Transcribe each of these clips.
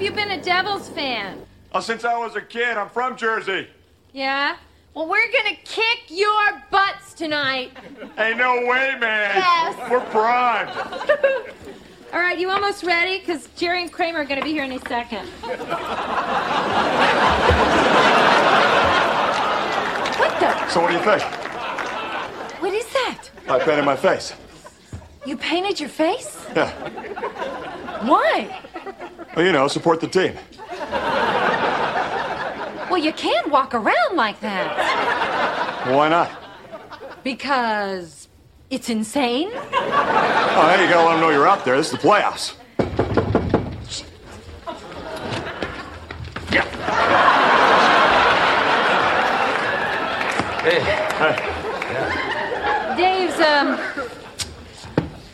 have you been a Devils fan? Oh, since I was a kid. I'm from Jersey. Yeah? Well, we're gonna kick your butts tonight. Ain't no way, man. Yes. We're primed. All right, you almost ready? Because Jerry and Kramer are gonna be here any second. what the? So what do you think? What is that? I painted my face. You painted your face? Yeah. Why? Well, you know, support the team. Well, you can't walk around like that. Well, why not? Because it's insane? Oh, hey, you gotta let them know you're out there. This is the playoffs. Yeah. Hey. Dave's, um,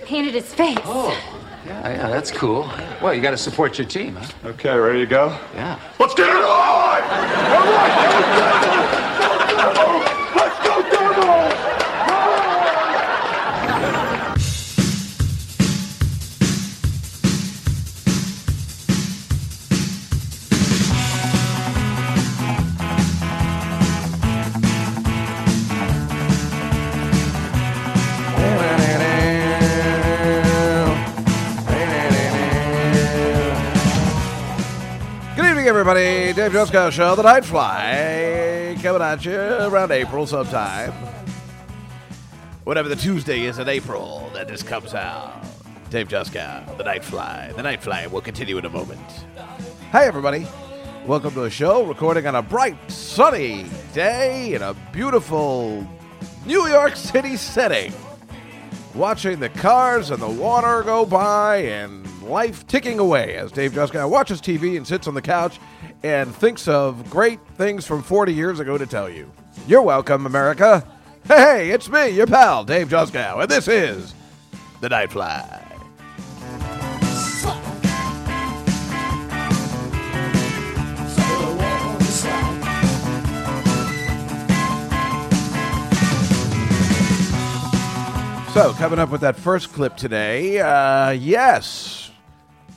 painted his face. Yeah, yeah, that's cool. Well, you got to support your team, huh? Okay, ready to go? Yeah. Let's get it on! All right, everybody. Dave Juskow Show, The Night Fly, coming at you around April sometime. Whatever the Tuesday is in April that this comes out. Dave Juskow, The Night Fly. The Night Fly will continue in a moment. Hi, everybody. Welcome to the show, recording on a bright, sunny day in a beautiful New York City setting. Watching the cars and the water go by and life ticking away as Dave Juskow watches TV and sits on the couch and thinks of great things from 40 years ago to tell you. You're welcome, America. Hey, it's me, your pal, Dave Juskow, and this is The Nightfly. So, coming up with that first clip today, uh, yes,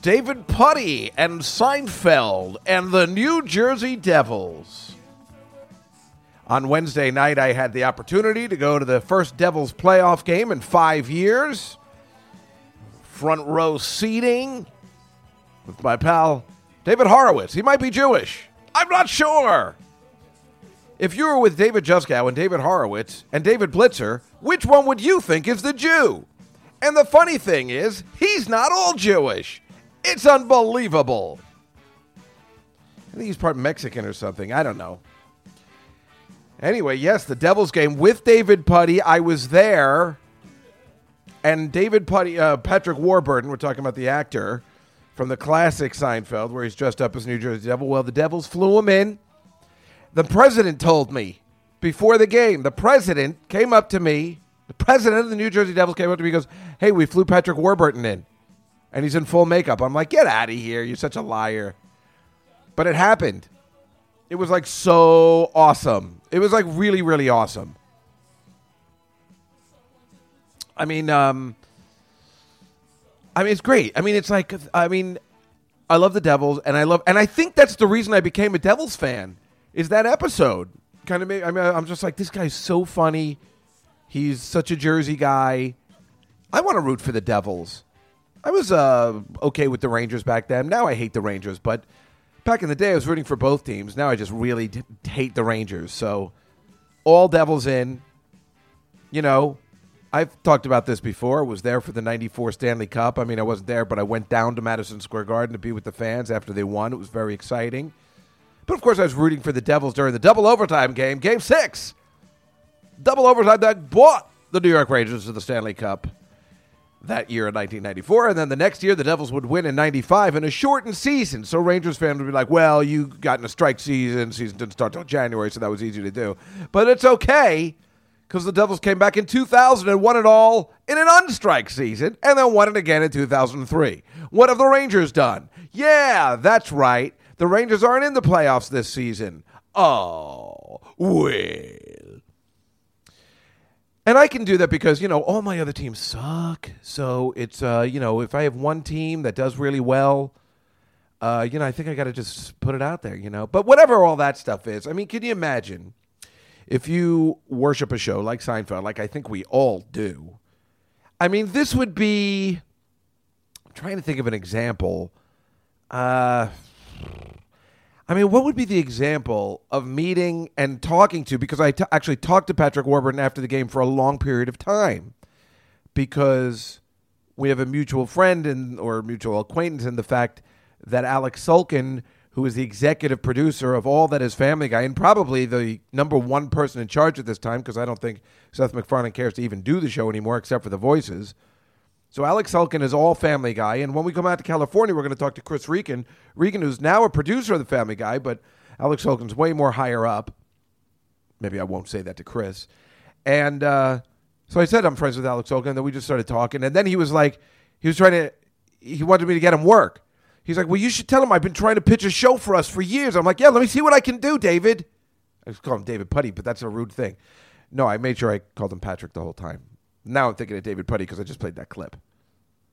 David Puddy and Seinfeld and the New Jersey Devils. On Wednesday night, I had the opportunity to go to the first Devils playoff game in five years. Front row seating with my pal David Horowitz. He might be Jewish. I'm not sure. If you were with David Juskow and David Horowitz and David Blitzer, which one would you think is the Jew? And the funny thing is, he's not all Jewish. It's unbelievable. I think he's part Mexican or something. I don't know. Anyway, yes, the Devils game with David Puddy. I was there. And David Puddy, uh, Patrick Warburton, we're talking about the actor from the classic Seinfeld, where he's dressed up as New Jersey Devil. Well, the Devils flew him in. The president told me before the game, the president came up to me. The president of the New Jersey Devils came up to me and goes, Hey, we flew Patrick Warburton in. And he's in full makeup. I'm like, Get out of here. You're such a liar. But it happened. It was like so awesome. It was like really, really awesome. I mean, um, I mean, it's great. I mean, it's like, I mean, I love the Devils, and I love, and I think that's the reason I became a Devils fan. Is that episode kind of? Made, I mean, I'm just like, this guy's so funny. He's such a Jersey guy. I want to root for the Devils. I was uh, okay with the Rangers back then. Now I hate the Rangers, but back in the day, I was rooting for both teams. Now I just really d- hate the Rangers. So all Devils in. You know, I've talked about this before. I was there for the 94 Stanley Cup. I mean, I wasn't there, but I went down to Madison Square Garden to be with the fans after they won. It was very exciting. But of course, I was rooting for the Devils during the double overtime game, game six. Double overtime that brought the New York Rangers to the Stanley Cup that year in 1994. And then the next year, the Devils would win in 95 in a shortened season. So Rangers fans would be like, well, you got in a strike season. Season didn't start till January, so that was easy to do. But it's okay because the Devils came back in 2000 and won it all in an unstrike season and then won it again in 2003. What have the Rangers done? Yeah, that's right. The Rangers aren't in the playoffs this season. Oh, well. And I can do that because, you know, all my other teams suck. So it's, uh, you know, if I have one team that does really well, uh, you know, I think I got to just put it out there, you know. But whatever all that stuff is, I mean, can you imagine if you worship a show like Seinfeld, like I think we all do? I mean, this would be. I'm trying to think of an example. Uh, I mean, what would be the example of meeting and talking to? Because I t- actually talked to Patrick Warburton after the game for a long period of time because we have a mutual friend and or mutual acquaintance in the fact that Alex Sulkin, who is the executive producer of all that is Family Guy and probably the number one person in charge at this time, because I don't think Seth MacFarlane cares to even do the show anymore except for the voices. So Alex Sulkin is all Family Guy, and when we come out to California, we're going to talk to Chris Regan. Regan, who's now a producer of the Family Guy, but Alex Sulkin's way more higher up. Maybe I won't say that to Chris. And uh, so I said I'm friends with Alex Sulkin, and then we just started talking. And then he was like, he was trying to, he wanted me to get him work. He's like, well, you should tell him I've been trying to pitch a show for us for years. I'm like, yeah, let me see what I can do, David. I just call him David Puddy, but that's a rude thing. No, I made sure I called him Patrick the whole time. Now I'm thinking of David Puddy because I just played that clip.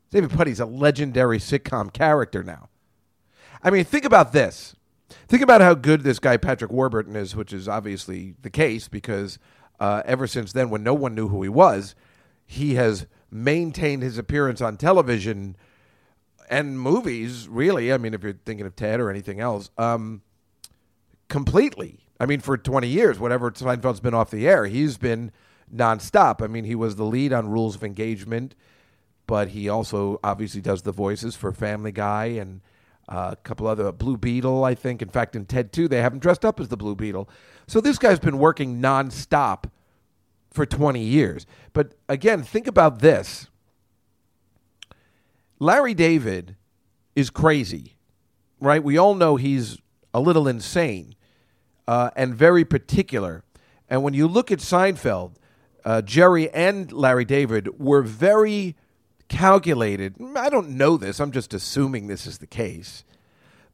David Puddy's a legendary sitcom character now. I mean, think about this. Think about how good this guy Patrick Warburton is, which is obviously the case because uh, ever since then, when no one knew who he was, he has maintained his appearance on television and movies. Really, I mean, if you're thinking of Ted or anything else, um, completely. I mean, for 20 years, whatever Seinfeld's been off the air, he's been nonstop. I mean, he was the lead on Rules of Engagement, but he also obviously does the voices for Family Guy and uh, a couple other Blue Beetle, I think. In fact, in Ted 2, they have him dressed up as the Blue Beetle. So this guy's been working nonstop for 20 years. But again, think about this Larry David is crazy, right? We all know he's a little insane uh, and very particular. And when you look at Seinfeld, uh, Jerry and Larry David were very calculated. I don't know this, I'm just assuming this is the case.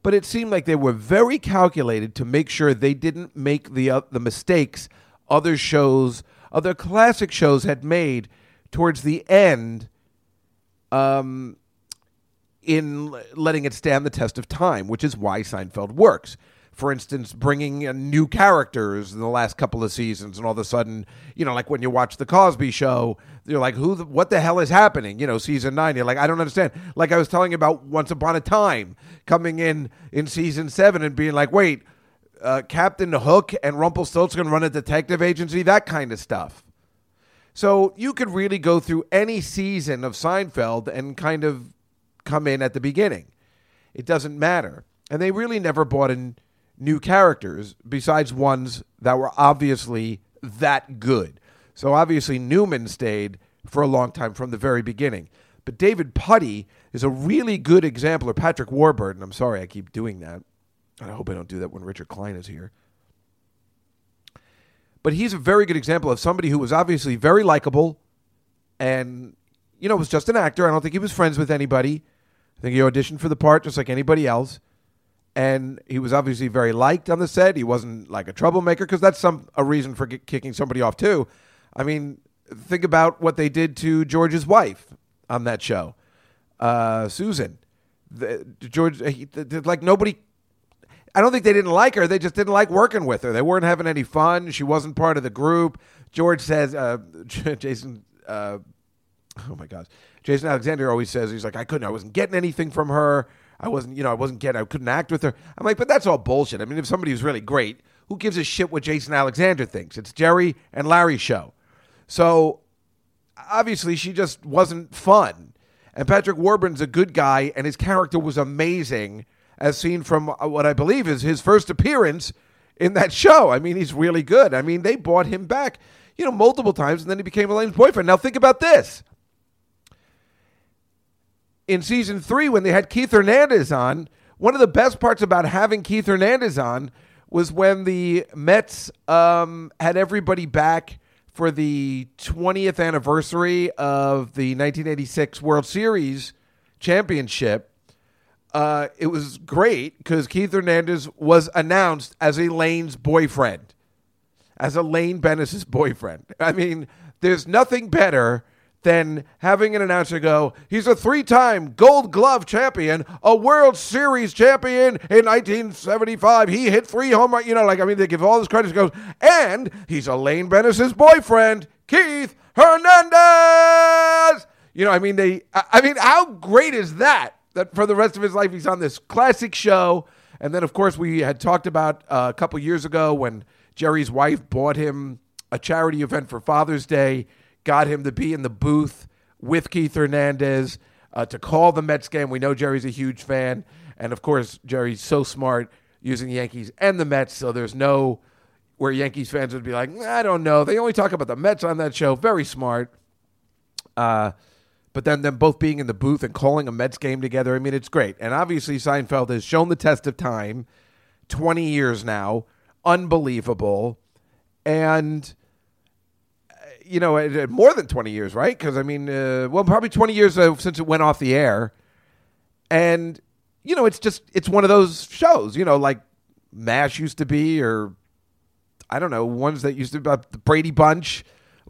But it seemed like they were very calculated to make sure they didn't make the, uh, the mistakes other shows, other classic shows had made towards the end um, in letting it stand the test of time, which is why Seinfeld works for instance, bringing in new characters in the last couple of seasons, and all of a sudden, you know, like when you watch the Cosby Show, you're like, "Who? The, what the hell is happening?" You know, season nine, you're like, "I don't understand." Like I was telling you about Once Upon a Time coming in in season seven and being like, "Wait, uh, Captain Hook and Rumpelstiltskin run a detective agency," that kind of stuff. So you could really go through any season of Seinfeld and kind of come in at the beginning. It doesn't matter. And they really never bought in new characters besides ones that were obviously that good. So obviously Newman stayed for a long time from the very beginning. But David Puddy is a really good example, or Patrick Warburton. I'm sorry I keep doing that. And I hope I don't do that when Richard Klein is here. But he's a very good example of somebody who was obviously very likable and, you know, was just an actor. I don't think he was friends with anybody. I think he auditioned for the part just like anybody else and he was obviously very liked on the set. He wasn't like a troublemaker because that's some a reason for kicking somebody off too. I mean, think about what they did to George's wife on that show, uh, Susan. The, George, he, the, like nobody. I don't think they didn't like her. They just didn't like working with her. They weren't having any fun. She wasn't part of the group. George says, uh, Jason. Uh, oh my gosh, Jason Alexander always says he's like I couldn't. I wasn't getting anything from her. I wasn't, you know, I wasn't getting, I couldn't act with her. I'm like, but that's all bullshit. I mean, if somebody was really great, who gives a shit what Jason Alexander thinks? It's Jerry and Larry's show. So obviously, she just wasn't fun. And Patrick Warburton's a good guy, and his character was amazing, as seen from uh, what I believe is his first appearance in that show. I mean, he's really good. I mean, they bought him back, you know, multiple times, and then he became Elaine's boyfriend. Now, think about this in season three when they had Keith Hernandez on. One of the best parts about having Keith Hernandez on was when the Mets um, had everybody back for the 20th anniversary of the 1986 World Series championship. Uh, it was great because Keith Hernandez was announced as Elaine's boyfriend, as Elaine Benes's boyfriend. I mean, there's nothing better than having an announcer go, he's a three time gold glove champion, a World Series champion in 1975. He hit three home runs. You know, like, I mean, they give all this credit. Goes, and he's Elaine Benes's boyfriend, Keith Hernandez. You know, I mean, they, I mean, how great is that? That for the rest of his life, he's on this classic show. And then, of course, we had talked about uh, a couple years ago when Jerry's wife bought him a charity event for Father's Day, got him to be in the booth with Keith Hernandez uh, to call the Mets game. We know Jerry's a huge fan. And of course, Jerry's so smart using the Yankees and the Mets. So there's no where Yankees fans would be like, I don't know. They only talk about the Mets on that show. Very smart. Uh, but then them both being in the booth and calling a Mets game together, I mean, it's great. And obviously, Seinfeld has shown the test of time, twenty years now, unbelievable, and you know, more than twenty years, right? Because I mean, uh, well, probably twenty years uh, since it went off the air, and you know, it's just it's one of those shows, you know, like Mash used to be, or I don't know, ones that used to be about the Brady Bunch,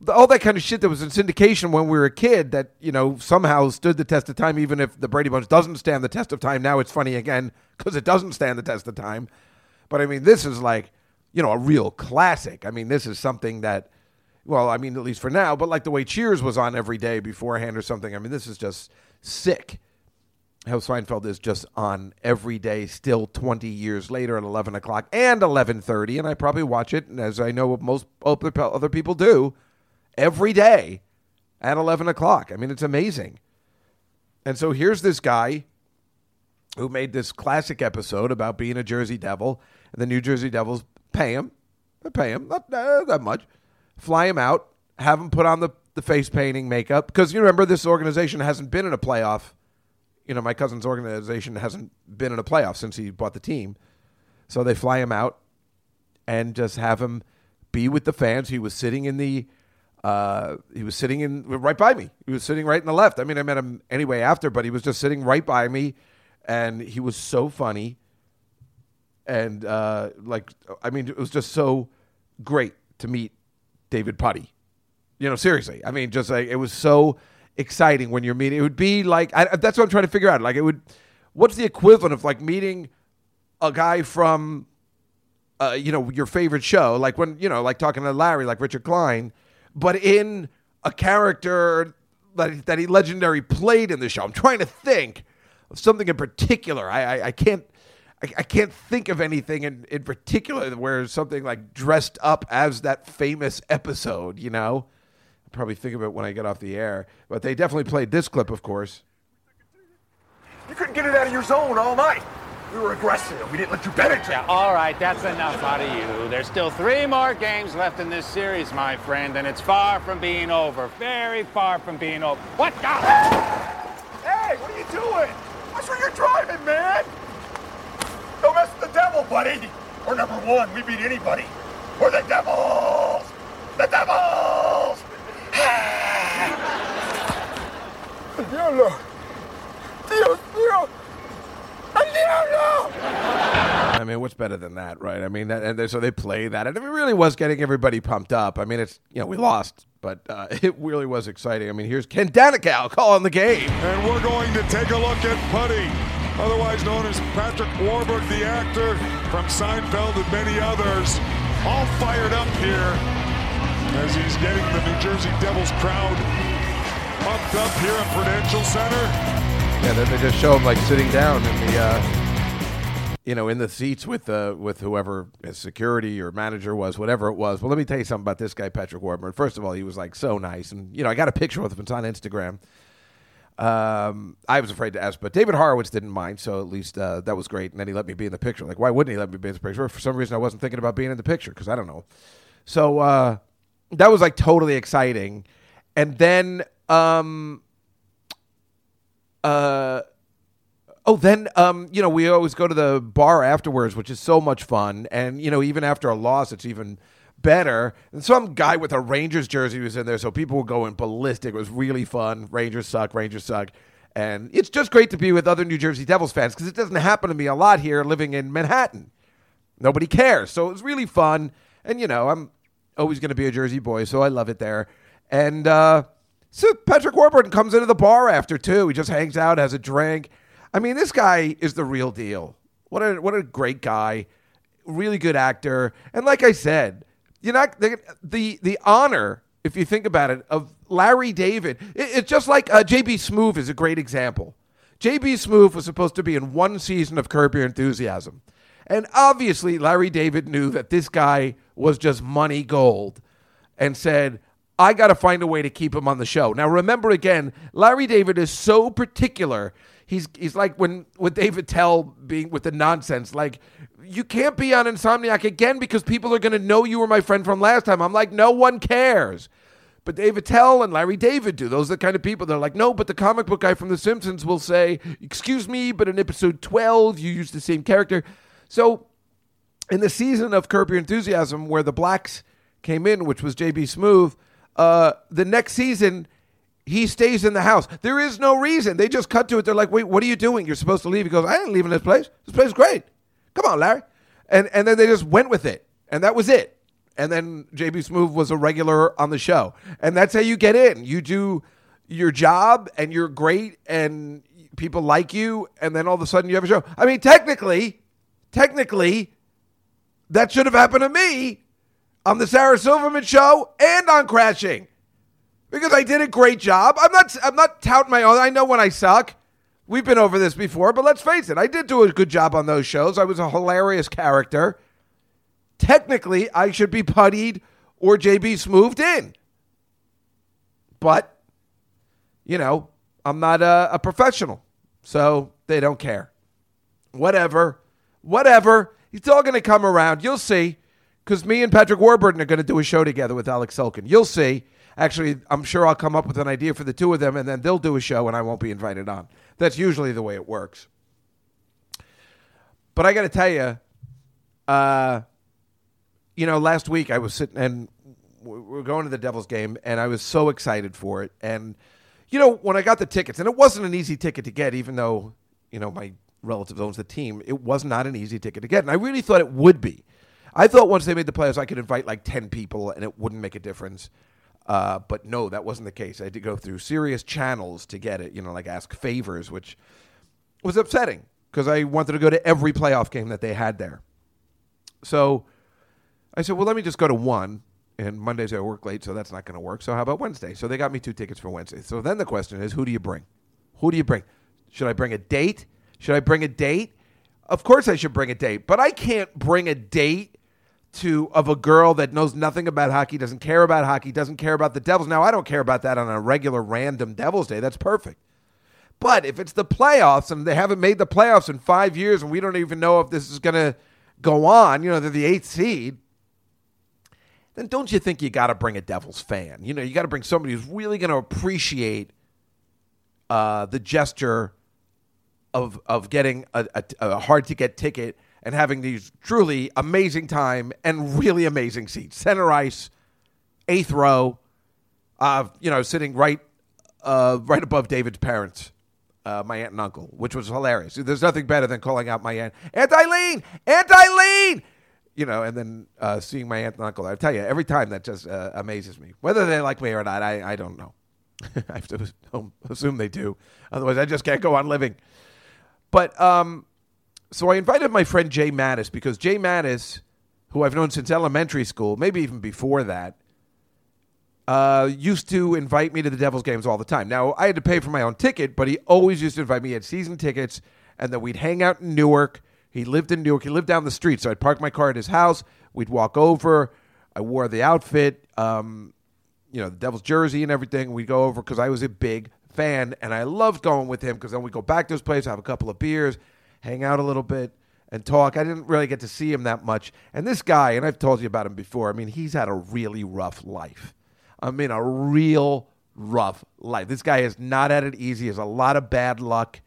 all that kind of shit that was in syndication when we were a kid that, you know, somehow stood the test of time, even if the Brady Bunch doesn't stand the test of time. Now it's funny again because it doesn't stand the test of time. But I mean, this is like, you know, a real classic. I mean, this is something that, well, I mean, at least for now, but like the way Cheers was on every day beforehand or something. I mean, this is just sick how Seinfeld is just on every day, still 20 years later at 11 o'clock and 11:30, and I probably watch it, as I know most other people do, every day at 11 o'clock. I mean, it's amazing. And so here's this guy who made this classic episode about being a Jersey Devil, and the New Jersey Devils pay him, they pay him not uh, that much, fly him out, have him put on the the face painting, makeup, because you remember this organization hasn't been in a playoff you know, my cousin's organization hasn't been in a playoff since he bought the team. So they fly him out and just have him be with the fans. He was sitting in the uh, he was sitting in right by me. He was sitting right in the left. I mean, I met him anyway after, but he was just sitting right by me, and he was so funny. And uh, like, I mean, it was just so great to meet David Puddy. You know, seriously. I mean, just like it was so exciting when you're meeting. It would be like I, that's what I'm trying to figure out. Like, it would. What's the equivalent of like meeting a guy from, uh, you know, your favorite show? Like when you know, like talking to Larry, like Richard Klein, but in a character that that he legendary played in the show. I'm trying to think of something in particular. I I, I can't. I, I can't think of anything in, in particular where something like dressed up as that famous episode, you know? I'll probably think of it when I get off the air. But they definitely played this clip, of course. You couldn't get it out of your zone all night. We were aggressive. We didn't let you penetrate. Yeah, all right, that's enough out of you. There's still three more games left in this series, my friend, and it's far from being over. Very far from being over. What the? Hey, what are you doing? Watch where you're driving, man. Don't mess with the devil, buddy. We're number one. We beat anybody. We're the devils. The devils. Diablo. Dios mío. El diablo. I mean, what's better than that, right? I mean, that, and they- so they play that, and it really was getting everybody pumped up. I mean, it's you know we lost, but uh, it really was exciting. I mean, here's Ken Daneyko calling the game. And we're going to take a look at Puddy, otherwise known as Patrick Warburg, the actor from Seinfeld and many others, all fired up here as he's getting the New Jersey Devils crowd pumped up here at Prudential Center. Yeah, then they just show him like sitting down in the, uh, you know, in the seats with uh, with whoever his security or manager was, whatever it was. Well, let me tell you something about this guy, Patrick Warburton. First of all, he was like so nice, and you know, I got a picture with him. It's on Instagram. Um, I was afraid to ask, but David Horowitz didn't mind, so at least uh, that was great. And then he let me be in the picture. Like, why wouldn't he let me be in the picture? For some reason, I wasn't thinking about being in the picture because I don't know. So uh, that was like totally exciting. And then, um, uh, oh, then, um, you know, we always go to the bar afterwards, which is so much fun. And you know, even after a loss, it's even better. And some guy with a Rangers jersey was in there, so people were going ballistic. It was really fun. Rangers suck. Rangers suck. And it's just great to be with other New Jersey Devils fans because it doesn't happen to me a lot here living in Manhattan. Nobody cares. So it was really fun. And, you know, I'm always going to be a Jersey boy, so I love it there. And uh, So Patrick Warburton comes into the bar after too. He just hangs out, has a drink. I mean, this guy is the real deal. What a what a great guy, really good actor. And like I said, you're not the the, the honor, if you think about it, of Larry David. It, it's just like uh, JB Smoove is a great example. JB Smoove was supposed to be in one season of Curb Your Enthusiasm. And obviously, Larry David knew that this guy was just money gold and said, I got to find a way to keep him on the show. Now, remember again, Larry David is so particular. He's, he's like when with Dave Attell being with the nonsense, like you can't be on Insomniac again because people are going to know you were my friend from last time. I'm like, no one cares. But Dave Attell and Larry David do. Those are the kind of people they're like, no, but the comic book guy from The Simpsons will say, excuse me, but in episode 12, you used the same character. So in the season of Curb Your Enthusiasm, where the blacks came in, which was JB Smoove, uh, the next season, he stays in the house. There is no reason. They just cut to it. They're like, wait, what are you doing? You're supposed to leave. He goes, I ain't leaving this place. This place is great. Come on, Larry. And, and then they just went with it. And that was it and then JB Smoove was a regular on the show. And that's how you get in. You do your job and you're great and people like you and then all of a sudden you have a show. I mean, technically, technically that should have happened to me on the Sarah Silverman show and on Crashing. Because I did a great job. I'm not I'm not touting my own. I know when I suck. We've been over this before, but let's face it, I did do a good job on those shows. I was a hilarious character technically I should be puttied or JB smoothed in. But, you know, I'm not a, a professional, so they don't care. Whatever. Whatever. It's all going to come around. You'll see. Because me and Patrick Warburton are going to do a show together with Alex Sulkin. You'll see. Actually, I'm sure I'll come up with an idea for the two of them, and then they'll do a show, and I won't be invited on. That's usually the way it works. But I got to tell you, uh, you know, last week I was sitting and we are going to the Devils game, and I was so excited for it. And you know, when I got the tickets, and it wasn't an easy ticket to get, even though you know my relative owns the team, it was not an easy ticket to get, and I really thought it would be. I thought once they made the playoffs, I could invite like ten people, and it wouldn't make a difference. Uh, but no, that wasn't the case. I had to go through serious channels to get it. You know, like ask favors, which was upsetting because I wanted to go to every playoff game that they had there. So I said, well, let me just go to one. And Mondays I work late, so that's not going to work. So how about Wednesday? So they got me two tickets for Wednesday. So then the question is, who do you bring? Who do you bring? Should I bring a date? Should I bring a date? Of course I should bring a date, but I can't bring a date to of a girl that knows nothing about hockey, doesn't care about hockey, doesn't care about the Devils. Now I don't care about that on a regular random Devils day. That's perfect. But if it's the playoffs and they haven't made the playoffs in five years and we don't even know if this is going to go on, you know, they're the eighth seed then don't you think you got to bring a Devils fan? You know, you got to bring somebody who's really going to appreciate uh, the gesture of of getting a, a, a hard to get ticket and having these truly amazing time and really amazing seats, center ice, eighth row, uh, you know, sitting right uh, right above David's parents. Uh, my aunt and uncle, which was hilarious. There's nothing better than calling out my aunt, Aunt Eileen, Aunt Eileen, you know, and then uh, seeing my aunt and uncle. I tell you, every time that just uh, amazes me. Whether they like me or not, I, I don't know. I have to assume they do. Otherwise, I just can't go on living. But um, so I invited my friend Jay Mattis because Jay Mattis, who I've known since elementary school, maybe even before that, uh, used to invite me to the Devils games all the time. Now I had to pay for my own ticket, but he always used to invite me. He had season tickets, and then we'd hang out in Newark he lived in Newark. He lived down the street, so I'd park my car at his house. We'd walk over. I wore the outfit, um, you know, the Devil's jersey and everything. We'd go over because I was a big fan, and I loved going with him because then we'd go back to his place, have a couple of beers, hang out a little bit, and talk. I didn't really get to see him that much. And this guy, and I've told you about him before. I mean, he's had a really rough life. I mean, a real rough life. This guy has not had it easy. He has a lot of bad luck.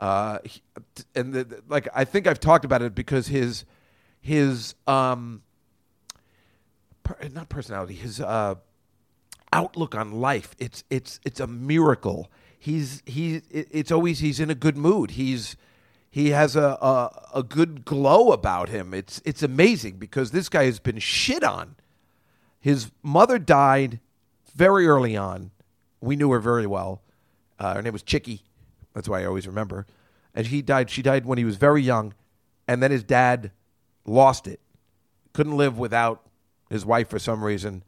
Uh, and the, the, like I think I've talked about it because his his um per, not personality his uh outlook on life it's it's it's a miracle. He's he it's always he's in a good mood. He's he has a, a, a good glow about him. It's it's amazing because this guy has been shit on. His mother died very early on We knew her very well. Uh, her name was Chicky. That's why I always remember. And he died. She died when he was very young, and then his dad lost it. Couldn't live without his wife for some reason.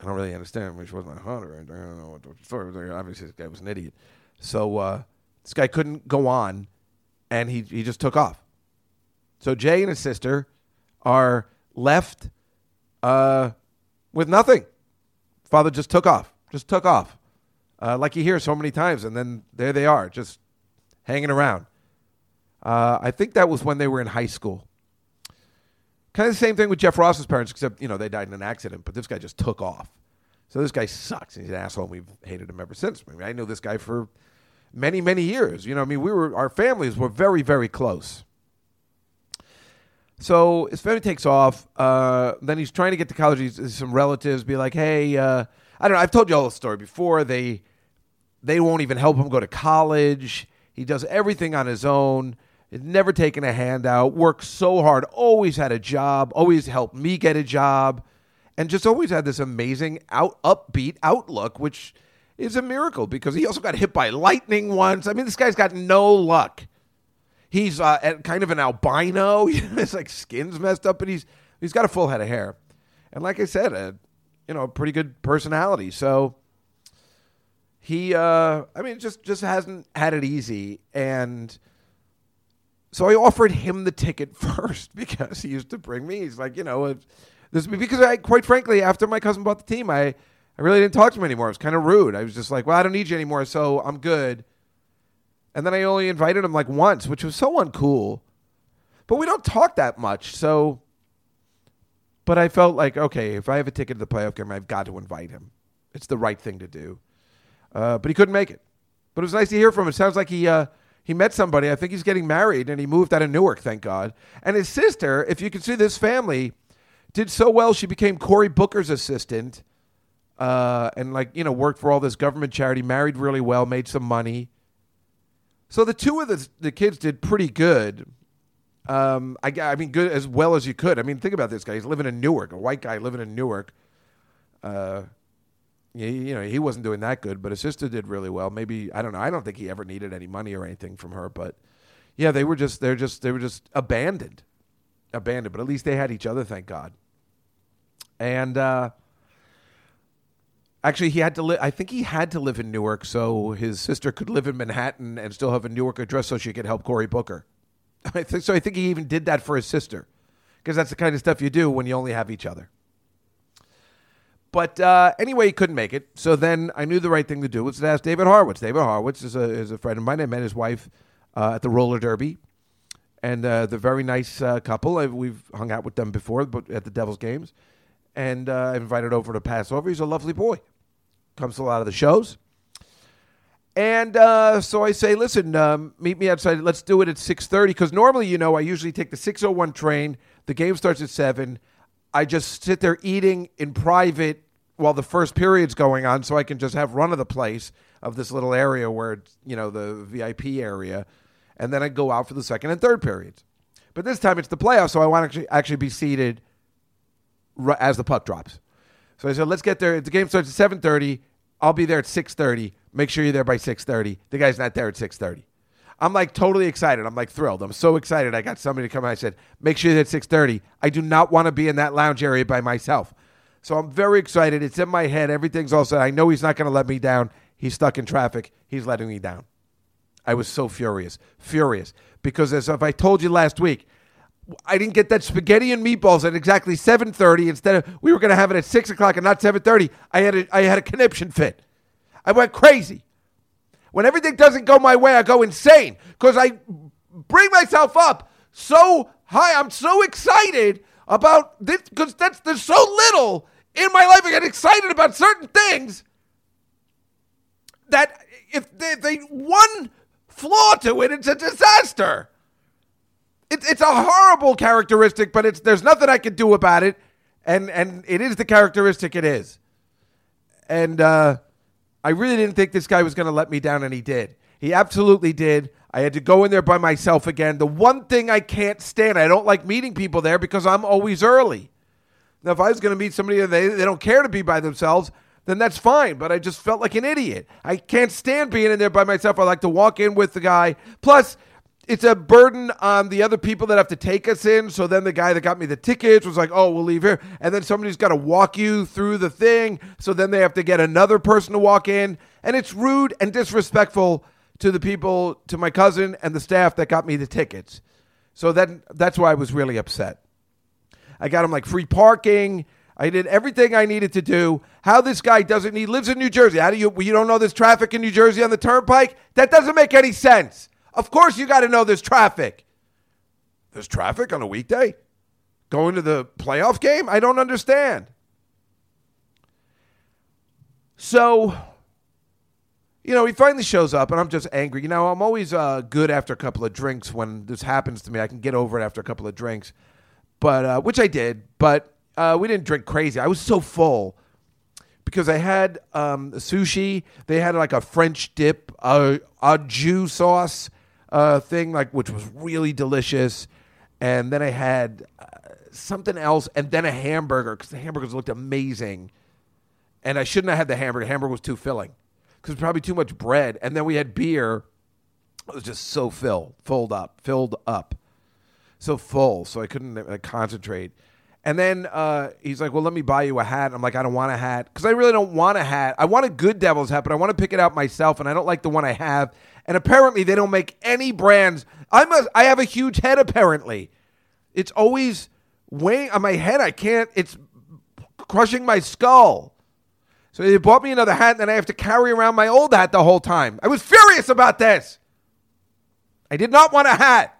I don't really understand. She wasn't a hunter. I don't know what the story was. Obviously, this guy was an idiot. So uh, this guy couldn't go on, and he he just took off. So Jay and his sister are left uh, with nothing. Father just took off, just took off, uh, like you hear so many times, and then there they are, just hanging around. Uh, I think that was when they were in high school. Kind of the same thing with Jeff Ross's parents, except you know they died in an accident, but this guy just took off. So this guy sucks. He's an asshole. and We've hated him ever since. I, mean, I knew this guy for many, many years. You know, I mean, we were our families were very, very close. So his family takes off. Uh, then he's trying to get to college. He's, some relatives be like, "Hey, uh, I don't know. I've told you all the story before. They they won't even help him go to college. He does everything on his own. He's never taken a handout. Works so hard. Always had a job. Always helped me get a job, and just always had this amazing out upbeat outlook, which is a miracle because he also got hit by lightning once. I mean, this guy's got no luck. He's uh, kind of an albino. His like skin's messed up, but he's he's got a full head of hair, and like I said, a you know a pretty good personality. So he, uh, I mean, just just hasn't had it easy, and so I offered him the ticket first because he used to bring me. He's like, you know, this because I quite frankly, after my cousin bought the team, I I really didn't talk to him anymore. It was kind of rude. I was just like, well, I don't need you anymore, so I'm good. And then I only invited him like once, which was so uncool. But we don't talk that much, so. But I felt like, okay, if I have a ticket to the playoff game, I've got to invite him. It's the right thing to do. Uh, but he couldn't make it. But it was nice to hear from him. It sounds like he uh, he met somebody. I think he's getting married, and he moved out of Newark, thank God. And his sister, if you can see this family, did so well. She became Cory Booker's assistant, uh, and like you know, worked for all this government charity. Married really well, made some money. So the two of the the kids did pretty good. Um, I, I mean, good as well as you could. I mean, think about this guy. He's living in Newark, a white guy living in Newark. Uh, you, you know, he wasn't doing that good, but his sister did really well. Maybe I don't know. I don't think he ever needed any money or anything from her, but yeah, they were just they're just they were just abandoned, abandoned. But at least they had each other, thank God. And uh, actually, he had to live. I think he had to live in Newark so his sister could live in Manhattan and still have a Newark address, so she could help Cory Booker. I so. I think he even did that for his sister because that's the kind of stuff you do when you only have each other. But uh, anyway, he couldn't make it. So then I knew the right thing to do was to ask David Horowitz. David Horowitz is a, is a friend of mine. I met his wife uh, at the roller derby. And uh, the very nice uh, couple. I, we've hung out with them before but at the Devils games. And uh, invited over to pass over. He's a lovely boy. Comes to a lot of the shows. And uh, so I say, listen, um, meet me outside. Let's do it at 6.30. Because normally, you know, I usually take the 6.01 train. The game starts at 7. I just sit there eating in private while the first period's going on so I can just have run of the place of this little area where you know, the VIP area. And then I go out for the second and third periods. But this time it's the playoffs, so I want to actually, be seated as the puck drops. So I said, let's get there. The game starts at seven thirty. I'll be there at six thirty. Make sure you're there by six thirty. The guy's not there at six thirty. I'm like totally excited. I'm like thrilled. I'm so excited. I got somebody to come. I said, make sure you're at six thirty. I do not want to be in that lounge area by myself. So I'm very excited. It's in my head. Everything's all set. I know he's not going to let me down. He's stuck in traffic. He's letting me down. I was so furious, furious because as if I told you last week, I didn't get that spaghetti and meatballs at exactly seven thirty. Instead of we were going to have it at six o'clock and not seven thirty. I had a, I had a conniption fit. I went crazy. When everything doesn't go my way, I go insane because I bring myself up so high. I'm so excited about this because that's there's so little in my life. I get excited about certain things that if they, they one flaw to it, it's a disaster. It, it's a horrible characteristic, but it's there's nothing I can do about it, and and it is the characteristic it is. And uh, I really didn't think this guy was going to let me down, and he did. He absolutely did. I had to go in there by myself again. The one thing I can't stand, I don't like meeting people there because I'm always early. Now, if I was going to meet somebody and they, they don't care to be by themselves, then that's fine. But I just felt like an idiot. I can't stand being in there by myself. I like to walk in with the guy. Plus, it's a burden on the other people that have to take us in. So then the guy that got me the tickets was like, "Oh, we'll leave here," and then somebody's got to walk you through the thing. So then they have to get another person to walk in, and it's rude and disrespectful to the people, to my cousin and the staff that got me the tickets. So then that's why I was really upset. I got him like free parking. I did everything I needed to do. How this guy doesn't, he lives in New Jersey. How do you, you don't know there's traffic in New Jersey on the turnpike? That doesn't make any sense. Of course you got to know there's traffic. There's traffic on a weekday? Going to the playoff game? I don't understand. So, you know, he finally shows up, and I'm just angry. You know, I'm always uh, good after a couple of drinks when this happens to me. I can get over it after a couple of drinks, but uh, which I did. But uh, we didn't drink crazy. I was so full because I had um, sushi. They had like a French dip, uh, a jus sauce uh, thing, like which was really delicious. And then I had uh, something else, and then a hamburger because the hamburgers looked amazing. And I shouldn't have had the hamburger. The hamburger was too filling because probably too much bread. And then we had beer. It was just so filled, filled up, filled up, so full. So I couldn't uh, concentrate. And then uh, he's like, "Well, let me buy you a hat." I'm like, "I don't want a hat because I really don't want a hat. I want a good Devils hat, but I want to pick it out myself, and I don't like the one I have." And apparently, they don't make any brands. I'm a, I have a huge head. Apparently, it's always weighing on my head. I can't. It's crushing my skull. So they bought me another hat, and then I have to carry around my old hat the whole time. I was furious about this. I did not want a hat.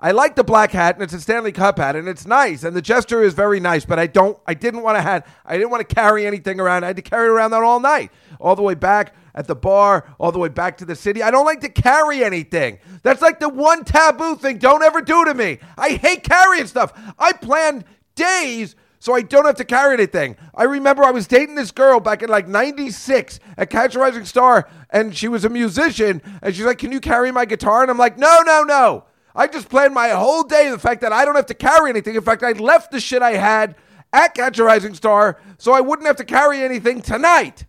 I like the black hat, and it's a Stanley Cup hat, and it's nice, and the gesture is very nice. But I don't. I didn't want a hat. I didn't want to carry anything around. I had to carry it around that all night, all the way back at the bar, all the way back to the city. I don't like to carry anything. That's like the one taboo thing. Don't ever do to me. I hate carrying stuff. I plan days so I don't have to carry anything. I remember I was dating this girl back in like 96 at Catch a Rising Star, and she was a musician, and she's like, Can you carry my guitar? And I'm like, No, no, no. I just planned my whole day the fact that I don't have to carry anything. In fact, I left the shit I had at Catch a Rising Star so I wouldn't have to carry anything tonight.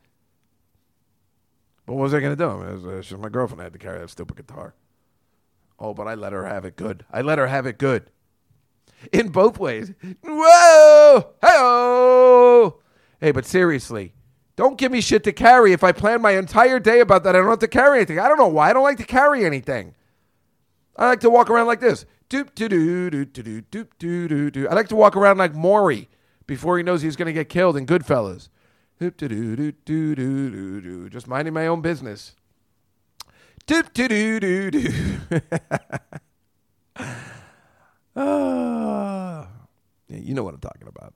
But what was I going to do? I was, uh, my girlfriend. I had to carry that stupid guitar. Oh, but I let her have it good. I let her have it good. In both ways. Whoa! Hey Hey, but seriously, don't give me shit to carry if I plan my entire day about that. I don't have to carry anything. I don't know why. I don't like to carry anything. I like to walk around like this. Doop doo doo doo doo doop doo doo doo. I like to walk around like Morrie before he knows he's going to get killed in Goodfellas. Just minding my own business. Ah, yeah, you know what I'm talking about.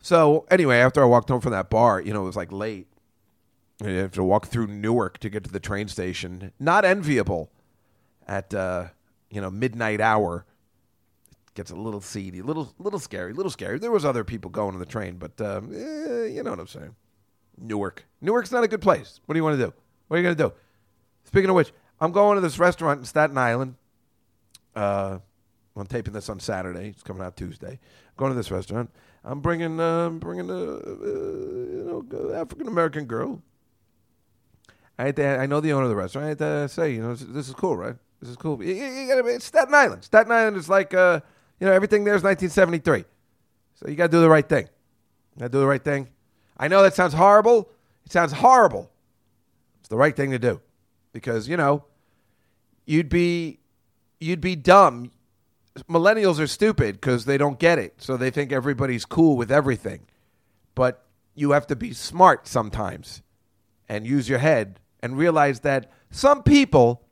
So anyway, after I walked home from that bar, you know, it was like late. I have to walk through Newark to get to the train station. Not enviable at uh, you know midnight hour. Gets a little seedy, a little little scary, little scary. There was other people going on the train, but um, eh, you know what I'm saying. Newark, Newark's not a good place. What do you want to do? What are you going to do? Speaking of which, I'm going to this restaurant in Staten Island. Uh, I'm taping this on Saturday. It's coming out Tuesday. I'm going to this restaurant. I'm bringing, uh, bringing a, uh, you know, African American girl. I had to, I know the owner of the restaurant. I had to say, you know, this, this is cool, right? This is cool. It's Staten Island. Staten Island is like, uh, you know, everything there is 1973. So you got to do the right thing. You got to do the right thing. I know that sounds horrible. It sounds horrible. It's the right thing to do because you know, you'd be, you'd be dumb millennials are stupid because they don't get it. So they think everybody's cool with everything. But you have to be smart sometimes and use your head and realize that some people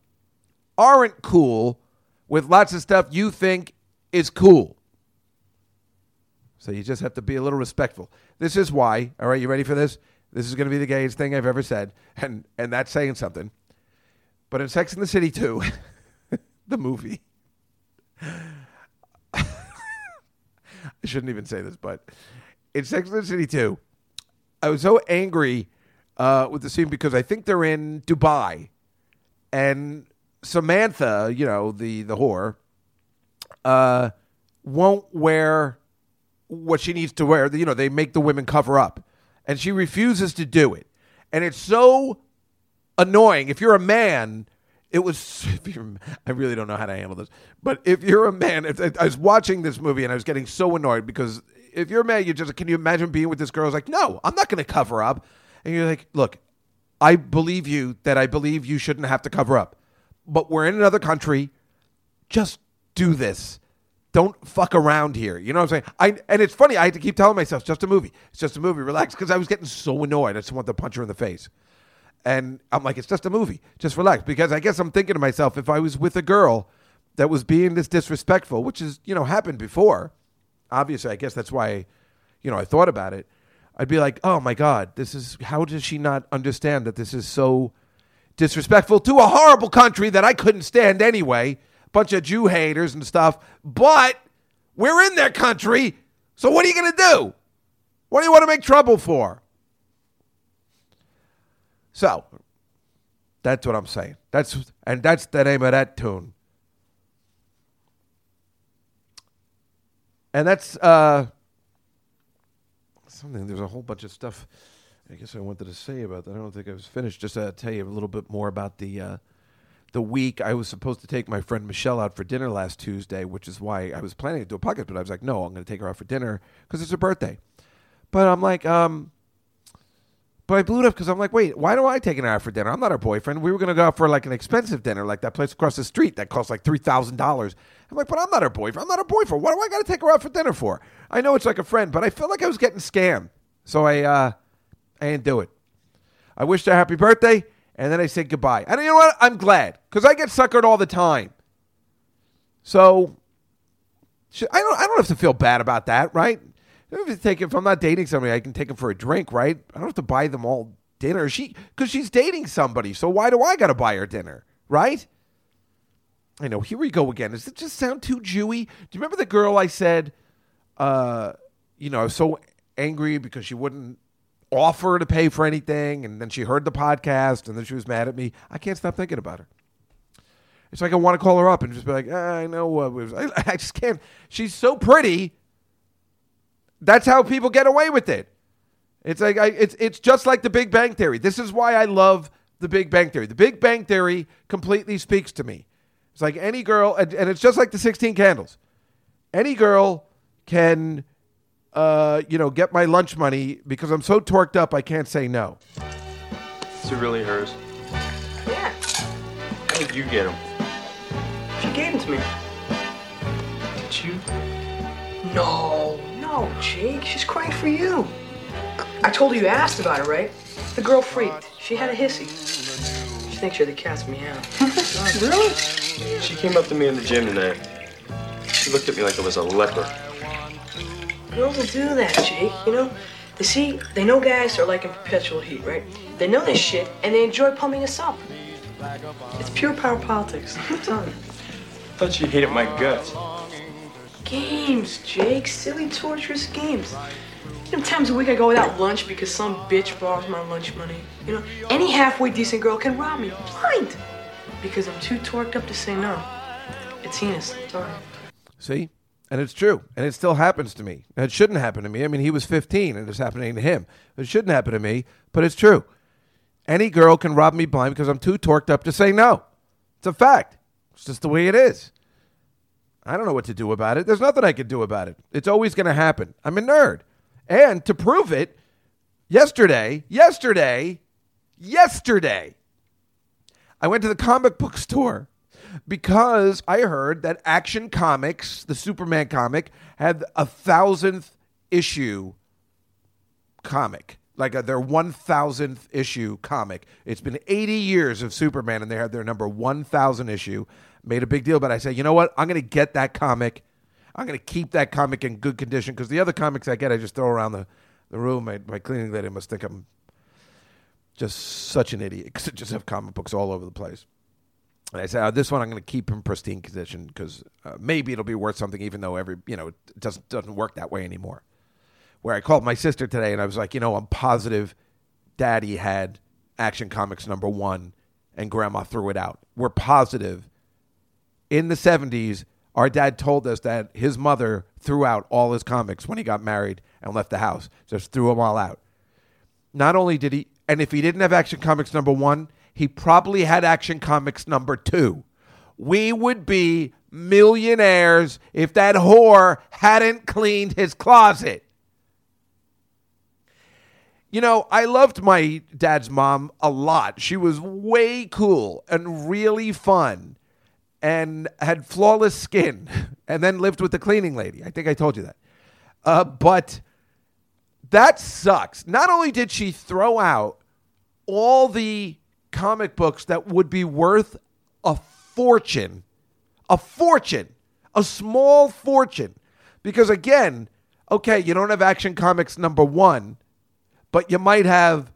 aren't cool with lots of stuff you think is cool. So you just have to be a little respectful. This is why, all right, you ready for this? This is going to be the gayest thing I've ever said, and and that's saying something. But in Sex in the City 2, the movie, I shouldn't even say this, but in Sex in the City 2, I was so angry uh, with the scene because I think they're in Dubai, and Samantha, you know the the whore, uh, won't wear what she needs to wear. You know they make the women cover up, and she refuses to do it. And it's so annoying. If you're a man, it was. I really don't know how to handle this, but if you're a man, if, I was watching this movie and I was getting so annoyed because if you're a man, you just can you imagine being with this girl? I was like, no, I'm not going to cover up. And you're like, look, I believe you that I believe you shouldn't have to cover up, but we're in another country. Just do this. Don't fuck around here. You know what I'm saying? I and it's funny. I had to keep telling myself, "It's just a movie. It's just a movie. Relax." Because I was getting so annoyed. I just wanted to punch her in the face. And I'm like, "It's just a movie. Just relax." Because I guess I'm thinking to myself, if I was with a girl that was being this disrespectful, which is you know happened before, obviously, I guess that's why, you know, I thought about it. I'd be like, "Oh my god, this is how does she not understand that this is so disrespectful to a horrible country that I couldn't stand anyway?" Bunch of Jew haters and stuff, but we're in their country. So what are you going to do? What do you want to make trouble for? So that's what I'm saying. That's and that's the name of that tune. And that's uh something there's a whole bunch of stuff I guess I wanted to say about that. I don't think I was finished. Just to tell you a little bit more about the uh the week I was supposed to take my friend Michelle out for dinner last Tuesday, which is why I was planning to do a podcast, but I was like, no, I'm going to take her out for dinner because it's her birthday. But I'm like, um, but I blew it up because I'm like, wait, why do I take her out for dinner? I'm not her boyfriend. We were going to go out for like an expensive dinner, like that place across the street that costs like three thousand dollars. I'm like, but I'm not her boyfriend. I'm not her boyfriend. What do I got to take her out for dinner for? I know it's like a friend, but I felt like I was getting scammed, so I, uh, I didn't do it. I wished her happy birthday and then I said goodbye. And you know what? I'm glad because I get suckered all the time. So I don't. I don't have to feel bad about that, right? If, take, if I'm not dating somebody, I can take them for a drink, right? I don't have to buy them all dinner. She because she's dating somebody. So why do I got to buy her dinner, right? I know. Here we go again. Does it just sound too Jewy? Do you remember the girl I said? Uh, you know, I was so angry because she wouldn't offer to pay for anything, and then she heard the podcast, and then she was mad at me. I can't stop thinking about her. It's like I want to call her up and just be like, ah, I know what. I, I just can't. She's so pretty. That's how people get away with it. It's like I, it's it's just like the Big Bang Theory. This is why I love the Big Bang Theory. The Big Bang Theory completely speaks to me. It's like any girl, and, and it's just like the Sixteen Candles. Any girl can uh, you know, get my lunch money because I'm so torqued up I can't say no. Is it really hers? Yeah. How did you get them? She gave them to me. Did you? No, no, Jake. She's crying for you. I told her you asked about her, right? The girl freaked. She had a hissy. She thinks you're the cat's meow. really? She came up to me in the gym today. She looked at me like I was a leper. Girls will do that, Jake, you know? They see, they know guys are like in perpetual heat, right? They know this shit, and they enjoy pumping us up. It's pure power politics, I'm telling you. Thought she hated my guts. Games, Jake. Silly, torturous games. You know, times a week I go without lunch because some bitch borrows my lunch money. You know, any halfway decent girl can rob me blind because I'm too torqued up to say no. It's heinous. Sorry. See? And it's true. And it still happens to me. And it shouldn't happen to me. I mean, he was 15 and it's happening to him. It shouldn't happen to me, but it's true. Any girl can rob me blind because I'm too torqued up to say no. It's a fact. It's just the way it is. I don't know what to do about it. There's nothing I can do about it. It's always going to happen. I'm a nerd. And to prove it, yesterday, yesterday, yesterday, I went to the comic book store because I heard that Action Comics, the Superman comic, had a thousandth issue comic, like a, their one thousandth issue comic. It's been 80 years of Superman, and they had their number 1,000 issue. Made a big deal, but I said, you know what? I'm going to get that comic. I'm going to keep that comic in good condition because the other comics I get, I just throw around the, the room. My, my cleaning lady must think I'm just such an idiot because I just have comic books all over the place. And I said, oh, this one I'm going to keep in pristine condition because uh, maybe it'll be worth something, even though every you know it doesn't doesn't work that way anymore. Where I called my sister today and I was like, you know, I'm positive Daddy had Action Comics number one, and Grandma threw it out. We're positive. In the '70s, our dad told us that his mother threw out all his comics when he got married and left the house. Just threw them all out. not only did he, and if he didn't have Action Comics number one, he probably had Action Comics number two. We would be millionaires if that whore hadn't cleaned his closet. You know, I loved my dad's mom a lot. She was way cool and really fun and had flawless skin and then lived with the cleaning lady. I think I told you that. Uh, but that sucks. Not only did she throw out all the comic books that would be worth a fortune, a fortune, a small fortune, because again, okay, you don't have Action Comics number one, but you might have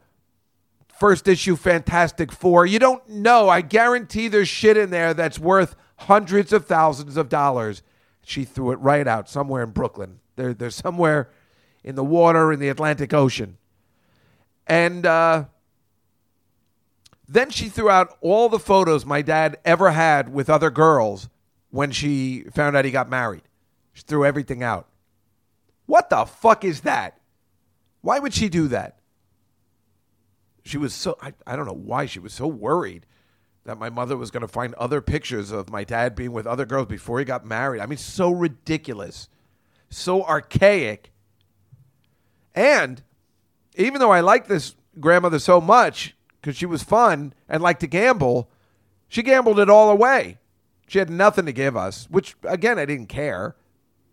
first issue Fantastic Four. You don't know. I guarantee there's shit in there that's worth hundreds of thousands of dollars. She threw it right out somewhere in Brooklyn. There, there's somewhere in the water in the Atlantic Ocean. And uh, then she threw out all the photos my dad ever had with other girls when she found out he got married. She threw everything out. What the fuck is that? Why would she do that? She was so, I, I don't know why she was so worried that my mother was going to find other pictures of my dad being with other girls before he got married. I mean, so ridiculous, so archaic. And even though I like this grandmother so much because she was fun and liked to gamble, she gambled it all away. She had nothing to give us, which again, I didn't care.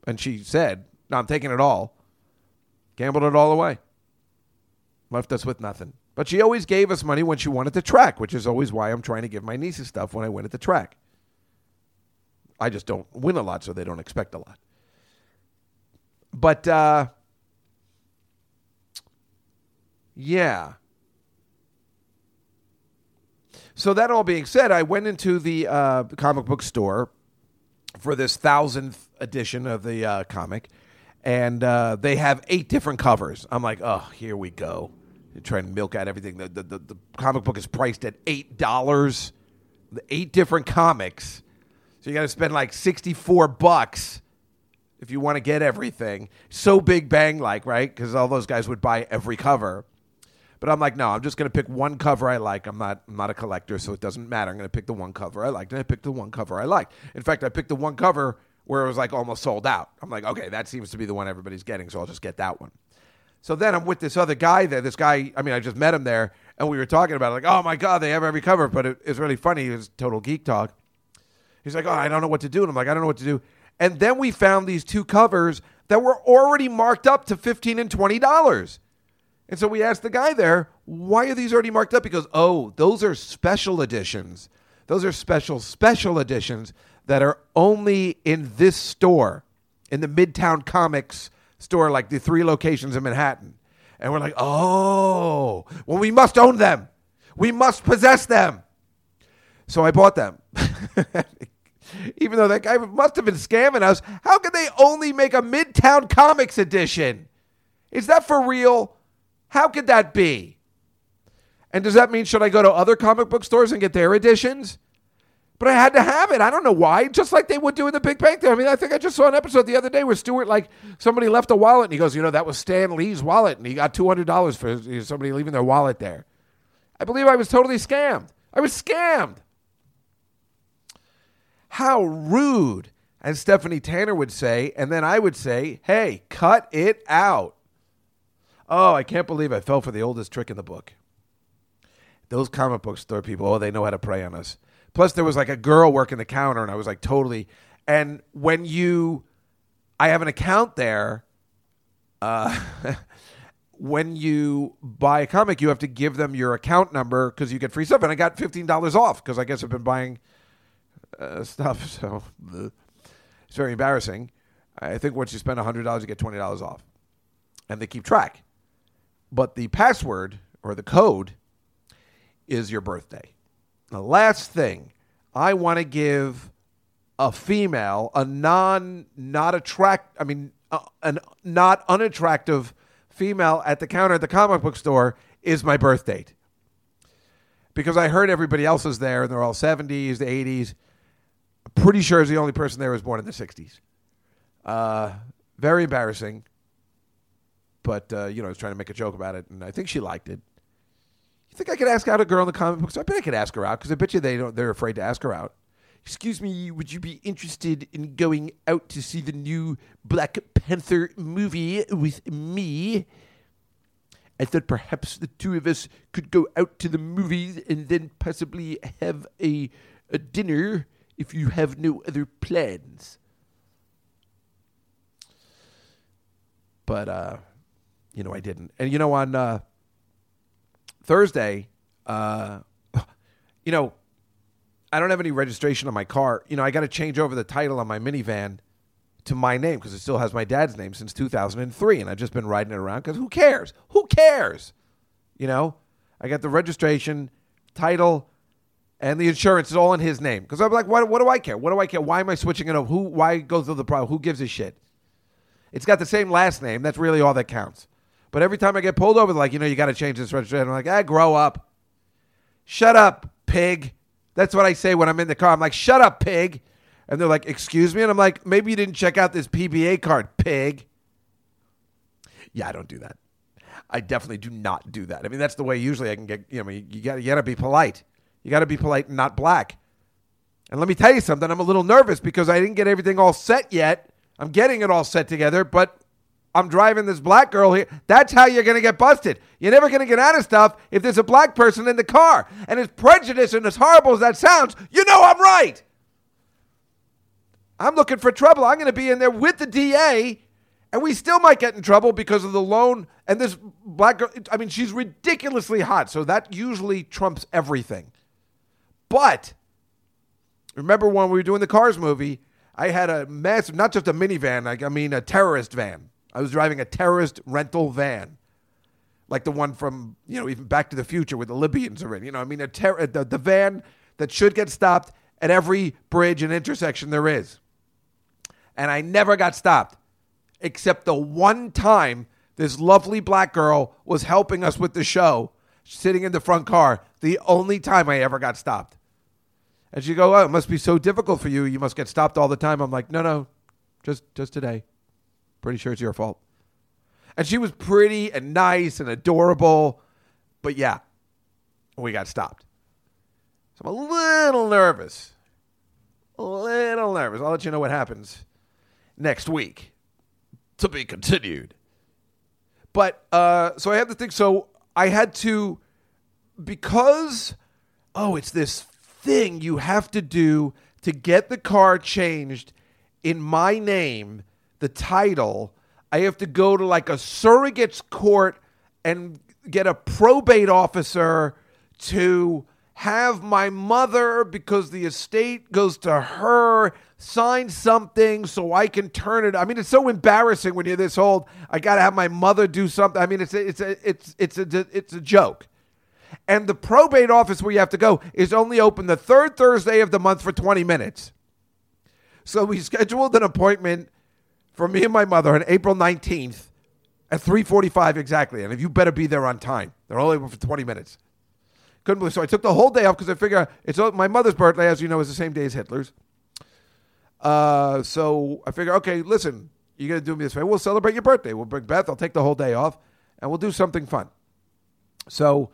And she said, No, I'm taking it all. Gambled it all away. Left us with nothing. But she always gave us money when she wanted to track, which is always why I'm trying to give my nieces stuff when I win at the track. I just don't win a lot, so they don't expect a lot. But uh, yeah. So that all being said, I went into the uh, comic book store for this thousandth edition of the uh, comic, and uh, they have eight different covers. I'm like, oh, here we go. They're trying to milk out everything. The, the, the, the comic book is priced at eight dollars. The eight different comics, so you got to spend like sixty four bucks if you want to get everything. So big bang like, right? Because all those guys would buy every cover. But I'm like, no, I'm just going to pick one cover I like. I'm not, I'm not a collector, so it doesn't matter. I'm going to pick the one cover I liked, and I picked the one cover I liked. In fact, I picked the one cover where it was like almost sold out. I'm like, okay, that seems to be the one everybody's getting, so I'll just get that one. So then I'm with this other guy there. This guy, I mean, I just met him there, and we were talking about it, like, oh my god, they have every cover. But it, it's really funny. It was total geek talk. He's like, oh, I don't know what to do, and I'm like, I don't know what to do. And then we found these two covers that were already marked up to fifteen and twenty dollars. And so we asked the guy there, why are these already marked up? He goes, oh, those are special editions. Those are special, special editions that are only in this store, in the Midtown Comics store, like the three locations in Manhattan. And we're like, oh, well, we must own them. We must possess them. So I bought them. Even though that guy must have been scamming us, how could they only make a Midtown Comics edition? Is that for real? How could that be? And does that mean should I go to other comic book stores and get their editions? But I had to have it. I don't know why. Just like they would do in the Big Bang Theory. I mean, I think I just saw an episode the other day where Stuart, like, somebody left a wallet and he goes, you know, that was Stan Lee's wallet and he got $200 for somebody leaving their wallet there. I believe I was totally scammed. I was scammed. How rude. As Stephanie Tanner would say. And then I would say, hey, cut it out. Oh, I can't believe I fell for the oldest trick in the book. Those comic book store people, oh, they know how to prey on us. Plus, there was like a girl working the counter, and I was like, totally. And when you, I have an account there. Uh, when you buy a comic, you have to give them your account number because you get free stuff. And I got fifteen dollars off because I guess I've been buying uh, stuff. So it's very embarrassing. I think once you spend hundred dollars, you get twenty dollars off, and they keep track. But the password or the code is your birthday. The last thing I want to give a female, a non not attract, I mean, uh, an not unattractive female at the counter at the comic book store is my birth date. Because I heard everybody else is there and they're all 70s, the 80s. I'm pretty sure is the only person there was born in the 60s. Uh, very embarrassing. But uh, you know, I was trying to make a joke about it, and I think she liked it. You think I could ask out a girl in the comic books? I bet I could ask her out because I bet you they don't. They're afraid to ask her out. Excuse me, would you be interested in going out to see the new Black Panther movie with me? I thought perhaps the two of us could go out to the movies and then possibly have a, a dinner if you have no other plans. But, uh, you know, I didn't. And, you know, on uh, Thursday, uh, you know, I don't have any registration on my car. You know, I got to change over the title on my minivan to my name because it still has my dad's name since 2003, and I've just been riding it around because who cares? Who cares? You know, I got the registration, title, and the insurance is all in his name because I'm like, what, what do I care? What do I care? Why am I switching it over? Who? Why go through the problem? Who gives a shit? It's got the same last name. That's really all that counts. But every time I get pulled over, like, you know, you got to change this registration. I'm like, ah, grow up. Shut up, pig. That's what I say when I'm in the car. I'm like, shut up, pig. And they're like, excuse me? And I'm like, maybe you didn't check out this PBA card, pig. Yeah, I don't do that. I definitely do not do that. I mean, that's the way usually I can get, you know, you got you got to be polite. You got to be polite and not black. And let me tell you something, I'm a little nervous because I didn't get everything all set yet. I'm getting it all set together, but I'm driving this black girl here. That's how you're going to get busted. You're never going to get out of stuff if there's a black person in the car. And as prejudiced and as horrible as that sounds, you know I'm right. I'm looking for trouble. I'm going to be in there with the DA, and we still might get in trouble because of the loan. And this black girl, I mean, she's ridiculously hot, so that usually trumps everything. But remember when we were doing the Cars movie, I had a massive, not just a minivan, I, I mean a terrorist van. I was driving a terrorist rental van, like the one from you know even Back to the Future where the Libyans are in. You know, I mean a ter- uh, the, the van that should get stopped at every bridge and intersection there is. And I never got stopped, except the one time this lovely black girl was helping us with the show, sitting in the front car. The only time I ever got stopped. And she go, "Oh, it must be so difficult for you. You must get stopped all the time." I'm like, "No, no, just just today." Pretty sure it's your fault. And she was pretty and nice and adorable. But yeah, we got stopped. So I'm a little nervous. A little nervous. I'll let you know what happens next week. To be continued. But uh, so I have to think. So I had to, because, oh, it's this thing you have to do to get the car changed in my name the title, I have to go to like a surrogate's court and get a probate officer to have my mother, because the estate goes to her, sign something so I can turn it. I mean, it's so embarrassing when you're this old. I got to have my mother do something. I mean, it's a, it's a, it's it's a it's a joke. And the probate office where you have to go is only open the third Thursday of the month for 20 minutes. So we scheduled an appointment for me and my mother on April 19th at 3:45 exactly. And if you better be there on time. They're only open for 20 minutes. Couldn't believe so I took the whole day off because I figure it's my mother's birthday, as you know, is the same day as Hitler's. Uh, so I figure, okay, listen, you're gonna do me this way. We'll celebrate your birthday. We'll bring Beth. I'll take the whole day off, and we'll do something fun. So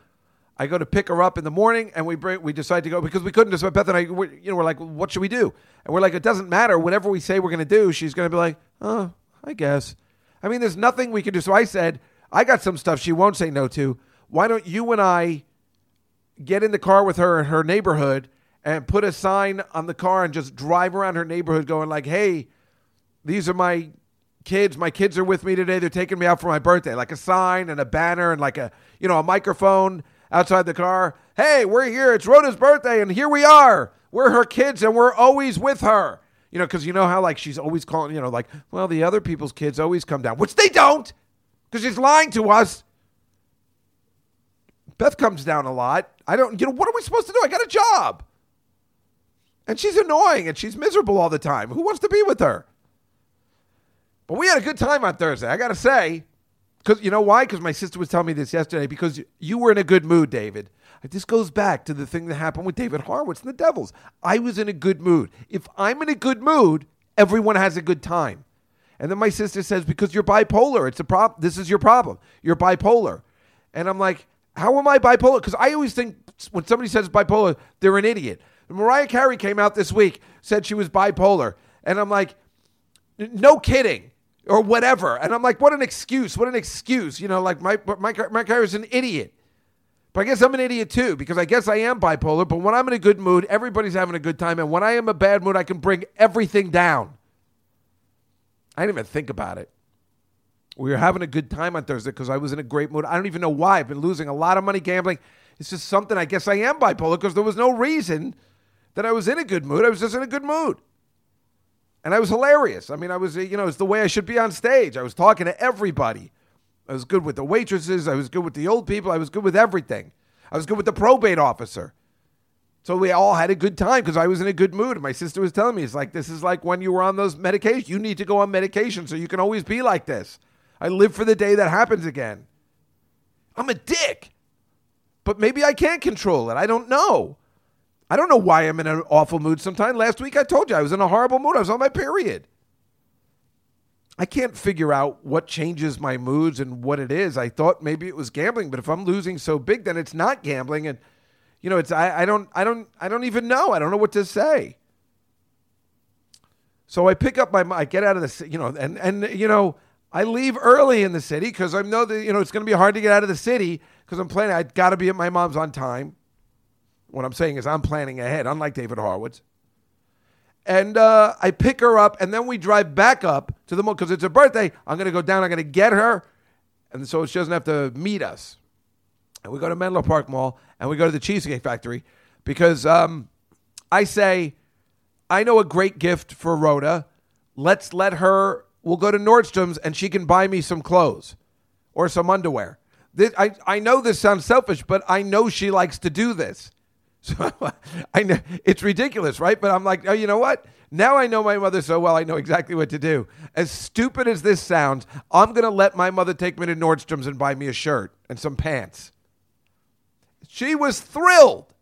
I go to pick her up in the morning, and we bring, we decide to go because we couldn't just Beth and I, we, you know, we're like, what should we do? And we're like, it doesn't matter. Whatever we say we're going to do, she's going to be like, oh, I guess. I mean, there's nothing we can do. So I said, I got some stuff she won't say no to. Why don't you and I get in the car with her in her neighborhood and put a sign on the car and just drive around her neighborhood, going like, hey, these are my kids. My kids are with me today. They're taking me out for my birthday. Like a sign and a banner and like a you know a microphone outside the car. Hey, we're here. It's Rhoda's birthday, and here we are. We're her kids, and we're always with her. You know, because you know how like she's always calling. You know, like well, the other people's kids always come down, which they don't, because she's lying to us. Beth comes down a lot. I don't. You know, what are we supposed to do? I got a job, and she's annoying, and she's miserable all the time. Who wants to be with her? But we had a good time on Thursday. I got to say. Because you know why? Because my sister was telling me this yesterday. Because you were in a good mood, David. This goes back to the thing that happened with David Horowitz and the Devils. I was in a good mood. If I'm in a good mood, everyone has a good time. And then my sister says, because you're bipolar. It's a problem. This is your problem. You're bipolar. And I'm like, how am I bipolar? Because I always think when somebody says bipolar, they're an idiot. Mariah Carey came out this week, said she was bipolar. And I'm like, no kidding. Or whatever. And I'm like, what an excuse. What an excuse. You know, like my, my, Mariah Carey's an idiot. But I guess I'm an idiot too because I guess I am bipolar. But when I'm in a good mood, everybody's having a good time. And when I am a bad mood, I can bring everything down. I didn't even think about it. We were having a good time on Thursday because I was in a great mood. I don't even know why. I've been losing a lot of money gambling. It's just something I guess I am bipolar because there was no reason that I was in a good mood. I was just in a good mood. And I was hilarious. I mean, I was, uh, you know, it's the way I should be on stage. I was talking to everybody. I was good with the waitresses. I was good with the old people. I was good with everything. I was good with the probate officer. So we all had a good time because I was in a good mood. My sister was telling me, it's like, this is like when you were on those medications. You need to go on medication so you can always be like this. I live for the day that happens again. I'm a dick. But maybe I can't control it. I don't know. I don't know why I'm in an awful mood sometimes. Last week I told you I was in a horrible mood. I was on my period. I can't figure out what changes my moods and what it is. I thought maybe it was gambling, but if I'm losing so big, then it's not gambling. And you know, it's I, I don't I don't I don't even know. I don't know what to say. So I pick up my I get out of the city, you know and and you know I leave early in the city because I know that you know it's going to be hard to get out of the city because I'm planning. I got to be at my mom's on time. What I'm saying is I'm planning ahead, unlike David Horowitz. And uh, I pick her up, and then we drive back up to the mall because it's her birthday. I'm going to go down. I'm going to get her, and so she doesn't have to meet us. And we go to Menlo Park Mall, and we go to the Cheesecake Factory because um, I say, I know a great gift for Rhoda. Let's let her. We'll go to Nordstrom's, and she can buy me some clothes or some underwear. This, I, I know this sounds selfish, but I know she likes to do this. So I know it's ridiculous, right? But I'm like, oh, you know what? Now I know my mother so well, I know exactly what to do. As stupid as this sounds, I'm going to let my mother take me to Nordstrom's and buy me a shirt and some pants. She was thrilled.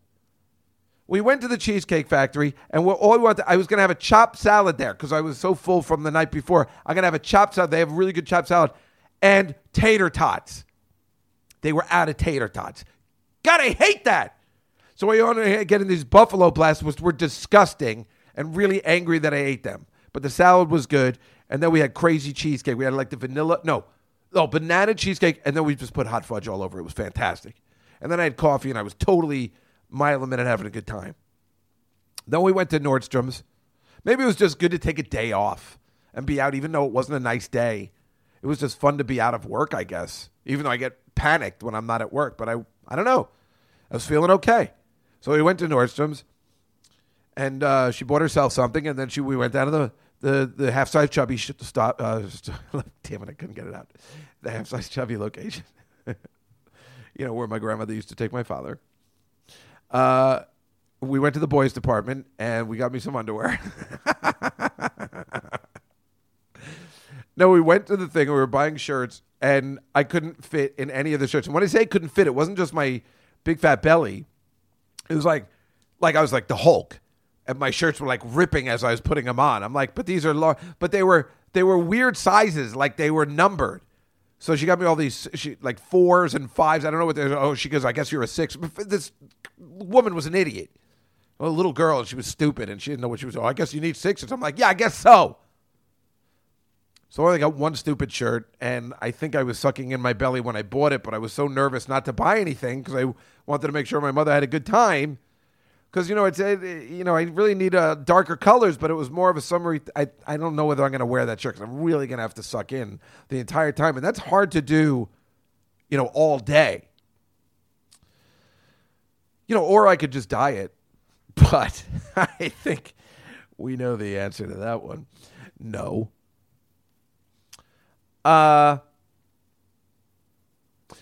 We went to the Cheesecake Factory, and we're all we wanted. I was going to have a chopped salad there because I was so full from the night before. I'm going to have a chopped salad. They have really good chopped salad and tater tots. They were out of tater tots. God, I hate that. So I to get in these buffalo blasts, which were disgusting and really angry that I ate them. But the salad was good. And then we had crazy cheesecake. We had like the vanilla, no, no, banana cheesecake. And then we just put hot fudge all over it. It was fantastic. And then I had coffee and I was totally mile a minute having a good time. Then we went to Nordstrom's. Maybe it was just good to take a day off and be out, even though it wasn't a nice day. It was just fun to be out of work, I guess. Even though I get panicked when I'm not at work, but I, I don't know. I was feeling okay. So we went to Nordstrom's, and uh, she bought herself something, and then she we went down to the the, the half size chubby sh- stop. Uh, damn it, I couldn't get it out. The half size chubby location. you know where my grandmother used to take my father. Uh, we went to the boys' department, and we got me some underwear. no, we went to the thing, we were buying shirts, and I couldn't fit in any of the shirts. And when I say couldn't fit, it wasn't just my big fat belly it was like like I was like the Hulk, and my shirts were like ripping as I was putting them on. I'm like, but these are long, but they were they were weird sizes, like they were numbered. So she got me all these she, like fours and fives. I don't know what they're. Oh, she goes, I guess you're a six. This woman was an idiot. a little girl, and she was stupid, and she didn't know what she was. Oh, I guess you need sixes. I'm like, yeah, I guess so. So I only got one stupid shirt, and I think I was sucking in my belly when I bought it, but I was so nervous not to buy anything because I wanted to make sure my mother had a good time. Because you know, it's it, you know, I really need uh, darker colors, but it was more of a summery. I I don't know whether I'm going to wear that shirt because I'm really going to have to suck in the entire time, and that's hard to do, you know, all day. You know, or I could just dye it, but I think we know the answer to that one. No. Uh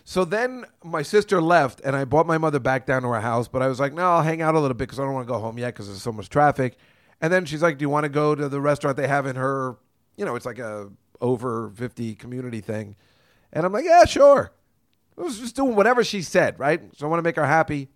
so then my sister left, and I brought my mother back down to her house. But I was like, no, I'll hang out a little bit because I don't want to go home yet because there's so much traffic. And then she's like, do you want to go to the restaurant they have in her? You know, it's like a over fifty community thing. And I'm like, yeah, sure. I was just doing whatever she said, right? So I want to make her happy.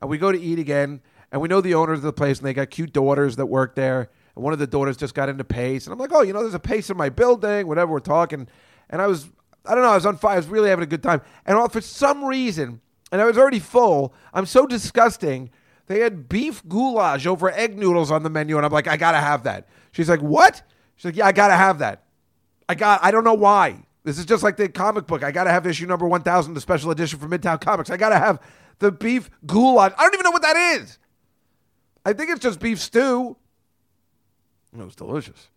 And we go to eat again, and we know the owners of the place, and they got cute daughters that work there. And And one of the daughters just got into pace, and I'm like, oh, you know, there's a pace in my building, whatever we're talking. And I was, I don't know, I was on fire. I was really having a good time. And all- for some reason, and I was already full. I'm so disgusting. They had beef goulash over egg noodles on the menu, and I'm like, I gotta have that. She's like, what? She's like, yeah, I gotta have that. I got. I don't know why. This is just like the comic book. I gotta have issue number one thousand, the special edition from Midtown Comics. I gotta have the beef goulash. I don't even know what that is. I think it's just beef stew. It was delicious.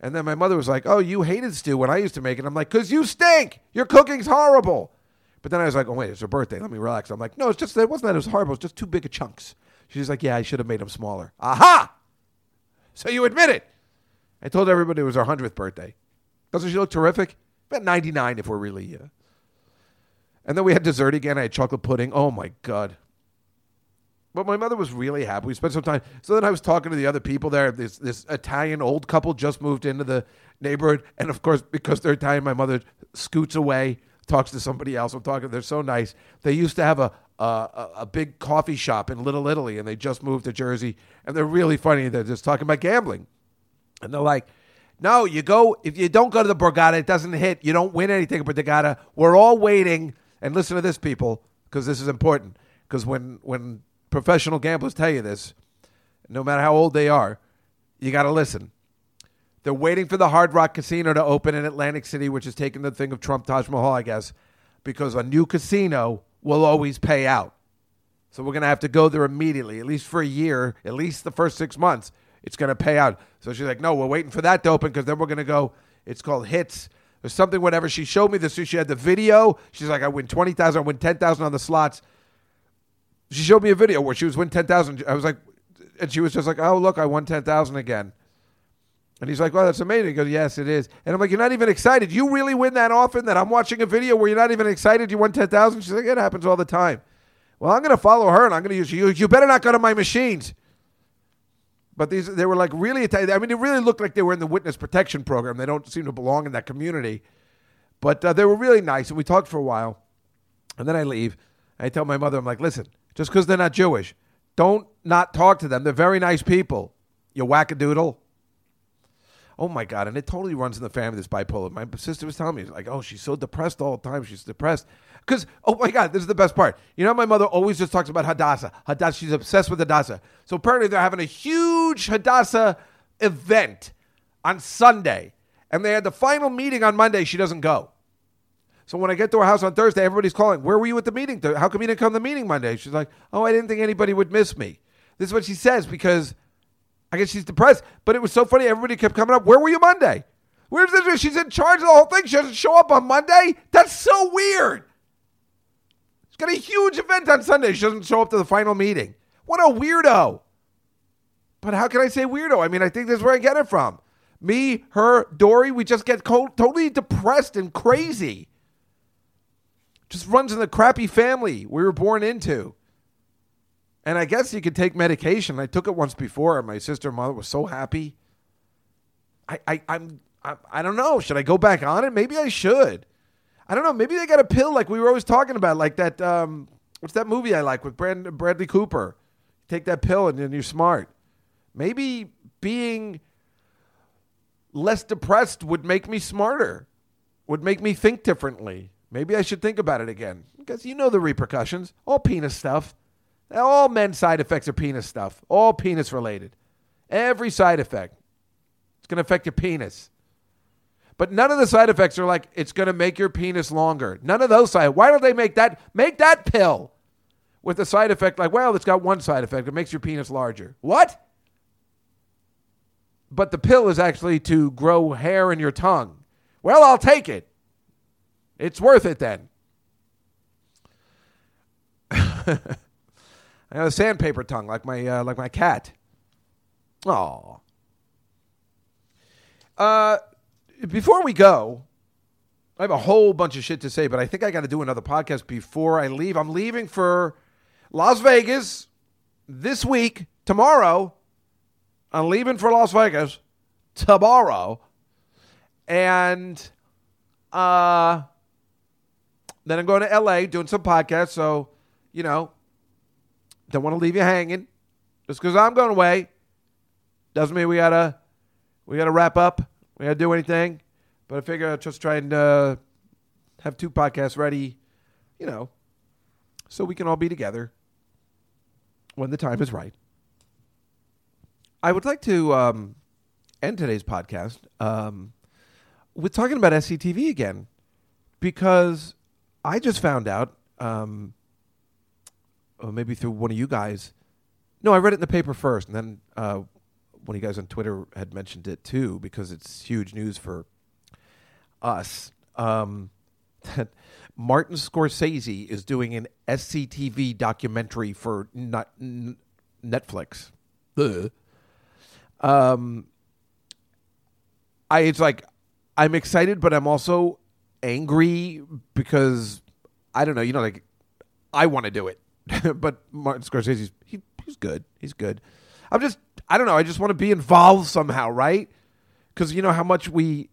And then my mother was like, "Oh, you hated stew when I used to make it." I'm like, "Cause you stink. Your cooking's horrible." But then I was like, "Oh wait, it's her birthday. Let me relax." I'm like, "No, it's just it wasn't that it was horrible. It's just too big of chunks." She's like, "Yeah, I should have made them smaller." Aha! So you admit it. I told everybody it was her hundredth birthday. Doesn't she look terrific? About 99 if we're really. Uh... And then we had dessert again. I had chocolate pudding. Oh my god. But my mother was really happy. We spent some time. So then I was talking to the other people there. This this Italian old couple just moved into the neighborhood, and of course, because they're Italian, my mother scoots away, talks to somebody else. I'm talking. They're so nice. They used to have a a, a- big coffee shop in Little Italy, and they just moved to Jersey, and they're really funny. They're just talking about gambling, and they're like. No, you go if you don't go to the Borgata, it doesn't hit. You don't win anything, they gotta. We're all waiting, and listen to this, people, because this is important. Because when when professional gamblers tell you this, no matter how old they are, you got to listen. They're waiting for the Hard Rock Casino to open in Atlantic City, which is taking the thing of Trump Taj Mahal, I guess, because a new casino will always pay out. So we're going to have to go there immediately, at least for a year, at least the first six months. It's going to pay out. So she's like, no, we're waiting for that to open because then we're going to go. It's called Hits or something, whatever. She showed me this. She had the video. She's like, I win 20000 I win 10000 on the slots she showed me a video where she was win ten thousand. I was like, and she was just like, "Oh, look, I won ten thousand again." And he's like, "Well, that's amazing." He goes, "Yes, it is." And I'm like, "You're not even excited. You really win that often that I'm watching a video where you're not even excited. You won ten thousand. She's like, "It happens all the time." Well, I'm going to follow her and I'm going to use you. You better not go to my machines. But these, they were like really. I mean, it really looked like they were in the witness protection program. They don't seem to belong in that community. But uh, they were really nice, and we talked for a while. And then I leave. I tell my mother, I'm like, listen, just because they're not Jewish, don't not talk to them. They're very nice people. You wackadoodle. Oh my God. And it totally runs in the family, this bipolar. My sister was telling me, like, oh, she's so depressed all the time. She's depressed. Because, oh my God, this is the best part. You know, my mother always just talks about Hadassah. Hadassah, she's obsessed with Hadassah. So apparently they're having a huge Hadassah event on Sunday. And they had the final meeting on Monday. She doesn't go. So when I get to her house on Thursday, everybody's calling. Where were you at the meeting? How come you didn't come to the meeting Monday? She's like, oh, I didn't think anybody would miss me. This is what she says because I guess she's depressed. But it was so funny. Everybody kept coming up. Where were you Monday? Where's this? She's in charge of the whole thing. She doesn't show up on Monday. That's so weird. She's got a huge event on Sunday. She doesn't show up to the final meeting. What a weirdo. But how can I say weirdo? I mean, I think this is where I get it from. Me, her, Dory, we just get co- totally depressed and crazy just runs in the crappy family we were born into. And I guess you could take medication. I took it once before, and my sister and mother was so happy. I, I, I'm, I, I don't know. Should I go back on it? Maybe I should. I don't know. Maybe they got a pill like we were always talking about, like that. Um, what's that movie I like with Brand, Bradley Cooper? Take that pill, and then you're smart. Maybe being less depressed would make me smarter, would make me think differently. Maybe I should think about it again because you know the repercussions. All penis stuff. All men's side effects are penis stuff. All penis related. Every side effect. It's going to affect your penis. But none of the side effects are like it's going to make your penis longer. None of those side. Why don't they make that make that pill with a side effect like well, it's got one side effect. It makes your penis larger. What? But the pill is actually to grow hair in your tongue. Well, I'll take it. It's worth it then. I got a sandpaper tongue like my uh, like my cat. Oh. Uh, before we go, I have a whole bunch of shit to say, but I think I got to do another podcast before I leave. I'm leaving for Las Vegas this week. Tomorrow, I'm leaving for Las Vegas tomorrow, and uh then I'm going to LA doing some podcasts. So, you know, don't want to leave you hanging. Just because I'm going away Doesn't mean we gotta we gotta wrap up. We gotta do anything. But I figure I'll just try and uh, have two podcasts ready, you know, so we can all be together when the time is right. I would like to um, end today's podcast um, with talking about SCTV again because I just found out, um, or maybe through one of you guys. No, I read it in the paper first, and then uh, one of you guys on Twitter had mentioned it too because it's huge news for us. Um, that Martin Scorsese is doing an SCTV documentary for not, Netflix. Um, I it's like I'm excited, but I'm also angry because I don't know. You know, like I want to do it, but Martin Scorsese's he, he's good. He's good. I'm just I don't know. I just want to be involved somehow, right? Because you know how much we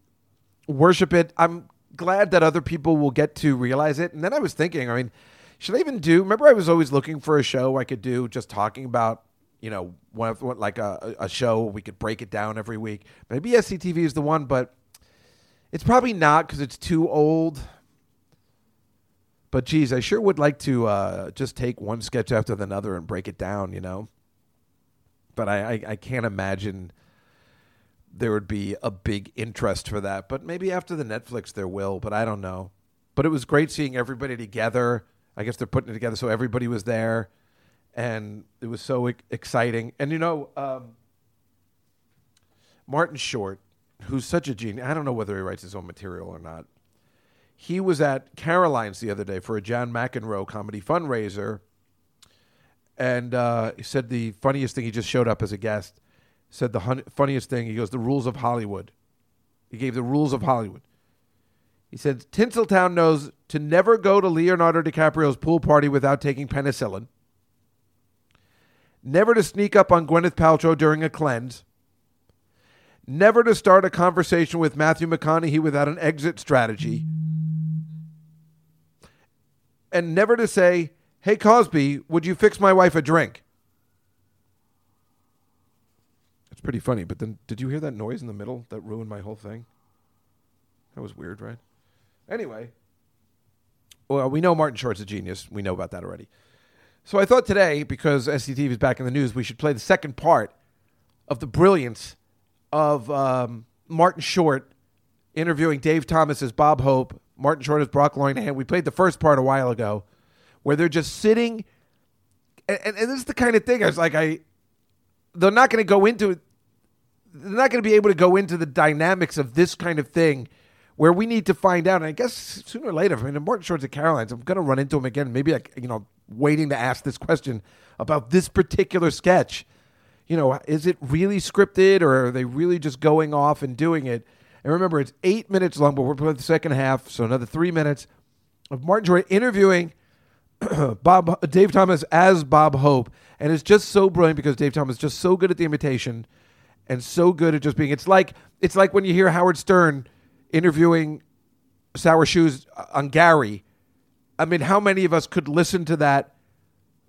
worship it. I'm glad that other people will get to realize it. And then I was thinking, I mean, should I even do? Remember, I was always looking for a show I could do just talking about, you know, one like a, a show we could break it down every week. Maybe SCTV is the one, but it's probably not because it's too old. But geez, I sure would like to uh, just take one sketch after another and break it down, you know. But I, I, I can't imagine there would be a big interest for that. But maybe after the Netflix there will, but I don't know. But it was great seeing everybody together. I guess they're putting it together so everybody was there. And it was so exciting. And you know, um, Martin Short, who's such a genius, I don't know whether he writes his own material or not. He was at Caroline's the other day for a John McEnroe comedy fundraiser. And uh, he said the funniest thing, he just showed up as a guest said the hun- funniest thing. He goes, the rules of Hollywood. He gave the rules of Hollywood. He said, Tinseltown knows to never go to Leonardo DiCaprio's pool party without taking penicillin, never to sneak up on Gwyneth Paltrow during a cleanse, never to start a conversation with Matthew McConaughey without an exit strategy, and never to say, Hey, Cosby, would you fix my wife a drink? It's pretty funny, but then did you hear that noise in the middle that ruined my whole thing? That was weird, right? Anyway, well, we know Martin Short's a genius. We know about that already. So I thought today, because SCTV is back in the news, we should play the second part of the brilliance of um, Martin Short interviewing Dave Thomas as Bob Hope, Martin Short as Brock Linahan. We played the first part a while ago, where they're just sitting, and, and, and this is the kind of thing I was like, I they're not going to go into. They're not going to be able to go into the dynamics of this kind of thing where we need to find out. And I guess sooner or later, I mean, Martin Short's at Caroline's, I'm going to run into him again. Maybe, like, you know, waiting to ask this question about this particular sketch. You know, is it really scripted or are they really just going off and doing it? And remember, it's eight minutes long, but we're playing the second half, so another three minutes of Martin Joy interviewing Bob Dave Thomas as Bob Hope, and it's just so brilliant because Dave Thomas is just so good at the imitation and so good at just being. It's like it's like when you hear Howard Stern interviewing Sour Shoes on Gary. I mean, how many of us could listen to that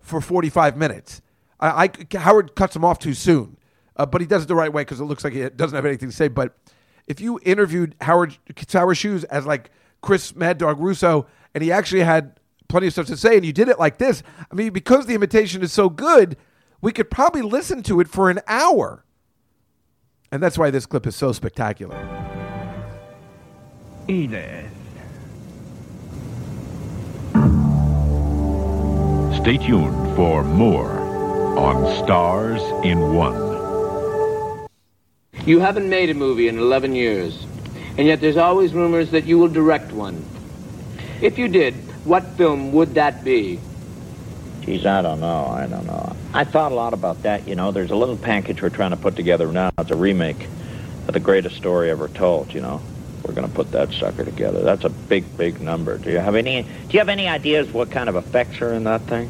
for forty five minutes? I, I Howard cuts him off too soon, uh, but he does it the right way because it looks like he doesn't have anything to say. But if you interviewed Howard Sour Shoes as like Chris Mad Dog Russo, and he actually had plenty of stuff to say, and you did it like this. I mean, because the imitation is so good, we could probably listen to it for an hour. And that's why this clip is so spectacular. Edith. Stay tuned for more on Stars in One. You haven't made a movie in 11 years, and yet there's always rumors that you will direct one. If you did, what film would that be? Geez, I don't know. I don't know. I thought a lot about that. You know, there's a little package we're trying to put together now. It's a remake of the greatest story ever told. You know, we're going to put that sucker together. That's a big, big number. Do you have any? Do you have any ideas what kind of effects are in that thing?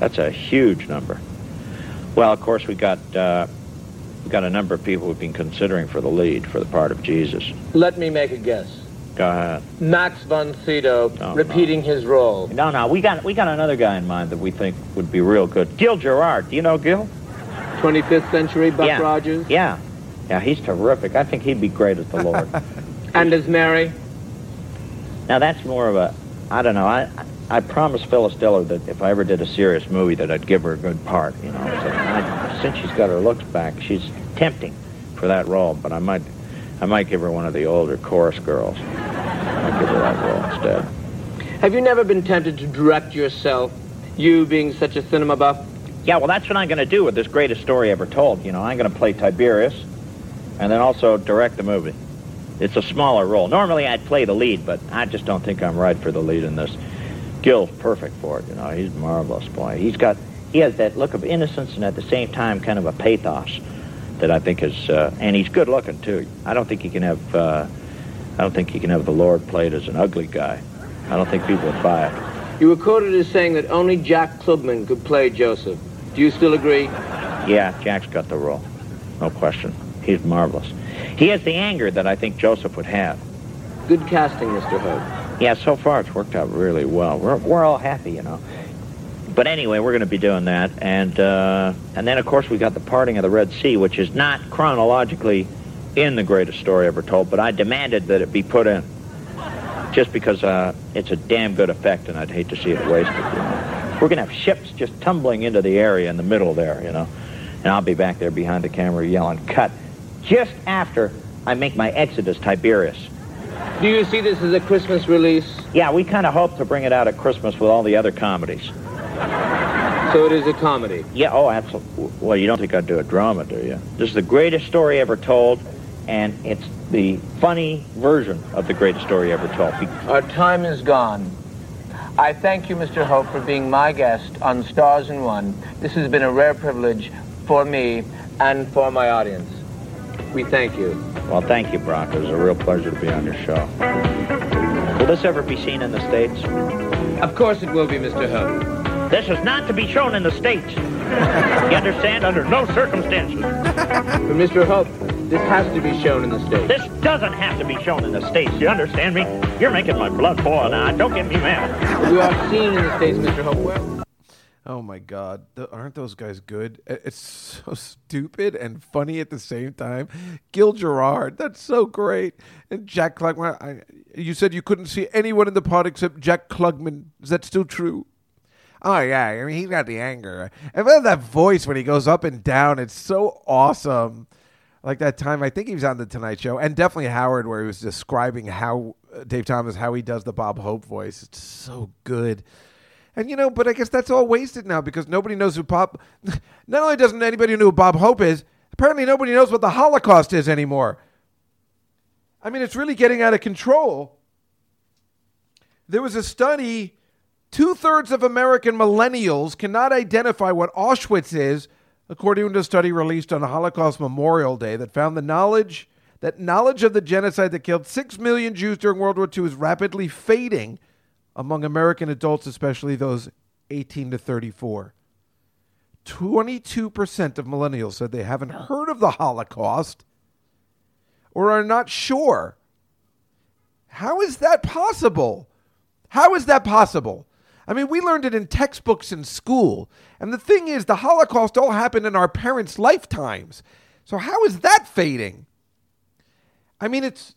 That's a huge number. Well, of course, we got uh, we got a number of people who've been considering for the lead for the part of Jesus. Let me make a guess. Go ahead. Max von Sydow No, repeating his role. No, no, we got we got another guy in mind that we think would be real good. Gil Gerard. Do you know Gil? 25th century Buck yeah. Rogers? Yeah. Yeah, he's terrific. I think he'd be great as the Lord. And as Mary? now that's more of a, I don't know. I I promised Phyllis Diller that if I ever did a serious movie, that I'd give her a good part. You know, so I, since she's got her looks back, she's tempting for that role. But I might, I might give her one of the older chorus girls. I might give her that role instead. Have you never been tempted to direct yourself, you being such a cinema buff? Yeah, well, that's what I'm going to do with this greatest story ever told. You know, I'm going to play Tiberius, and then also direct the movie. It's a smaller role. Normally, I'd play the lead, but I just don't think I'm right for the lead in this. Gil's perfect for it. You know, he's marvelous, boy. He's got, he has that look of innocence and at the same time kind of a pathos that I think is, uh, and he's good looking too. I don't think he can have, uh, I don't think he can have the Lord played as an ugly guy. I don't think people would buy it. You were quoted as saying that only Jack Klugman could play Joseph. Do you still agree? Yeah, Jack's got the role. No question. He's marvelous. He has the anger that I think Joseph would have. Good casting, Mr. Hope. Yeah, so far it's worked out really well. We're, we're all happy, you know. But anyway, we're going to be doing that. And, uh, and then, of course, we've got the parting of the Red Sea, which is not chronologically in the greatest story ever told, but I demanded that it be put in. Just because uh, it's a damn good effect, and I'd hate to see it wasted, you know. We're going to have ships just tumbling into the area in the middle there, you know. And I'll be back there behind the camera yelling, cut, just after I make my Exodus Tiberius. Do you see this as a Christmas release? Yeah, we kind of hope to bring it out at Christmas with all the other comedies. So it is a comedy? Yeah, oh, absolutely. Well, you don't think I'd do a drama, do you? This is the greatest story ever told, and it's the funny version of the greatest story ever told. Our time is gone. I thank you, Mr. Hope, for being my guest on Stars in One. This has been a rare privilege for me and for my audience. We thank you. Well, thank you, Brock. It was a real pleasure to be on your show. Will this ever be seen in the States? Of course it will be, Mr. Hope. This is not to be shown in the States. you understand? Under no circumstances. But Mr. Hope, this has to be shown in the States. This doesn't have to be shown in the States. You understand me? You're making my blood boil now. Don't get me mad. We are seen in the States, Mr. Hope. Oh my God! Th- aren't those guys good? It's so stupid and funny at the same time. Gil Gerard, that's so great. And Jack Klugman. I, you said you couldn't see anyone in the pod except Jack Klugman. Is that still true? Oh yeah, I mean he's got the anger. And then that voice when he goes up and down, it's so awesome. Like that time, I think he was on the Tonight Show, and definitely Howard, where he was describing how uh, Dave Thomas how he does the Bob Hope voice. It's so good. And you know, but I guess that's all wasted now because nobody knows who Bob. Not only doesn't anybody know who Bob Hope is, apparently nobody knows what the Holocaust is anymore. I mean, it's really getting out of control. There was a study two thirds of American millennials cannot identify what Auschwitz is, according to a study released on Holocaust Memorial Day that found the knowledge that knowledge of the genocide that killed six million Jews during World War II is rapidly fading among American adults, especially those 18 to 34. 22% of millennials said they haven't heard of the Holocaust or are not sure. How is that possible? How is that possible? I mean, we learned it in textbooks in school. And the thing is, the Holocaust all happened in our parents' lifetimes. So how is that fading? I mean, it's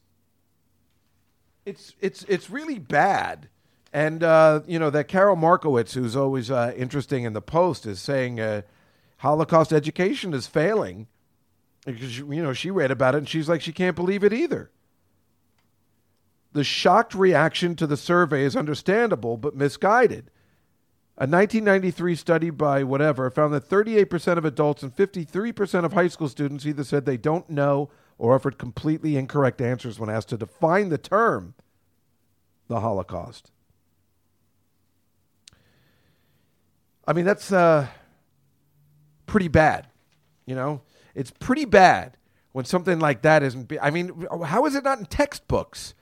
it's it's it's really bad. And uh, you know that Carol Markowitz, who's always uh, interesting in the Post, is saying uh, Holocaust education is failing. Because you know she read about it and she's like she can't believe it either. The shocked reaction to the survey is understandable but misguided. A 1993 study by whatever found that 38% of adults and 53% of high school students either said they don't know or offered completely incorrect answers when asked to define the term the Holocaust. I mean, that's uh, pretty bad. You know, it's pretty bad when something like that isn't. Be- I mean, how is it not in textbooks?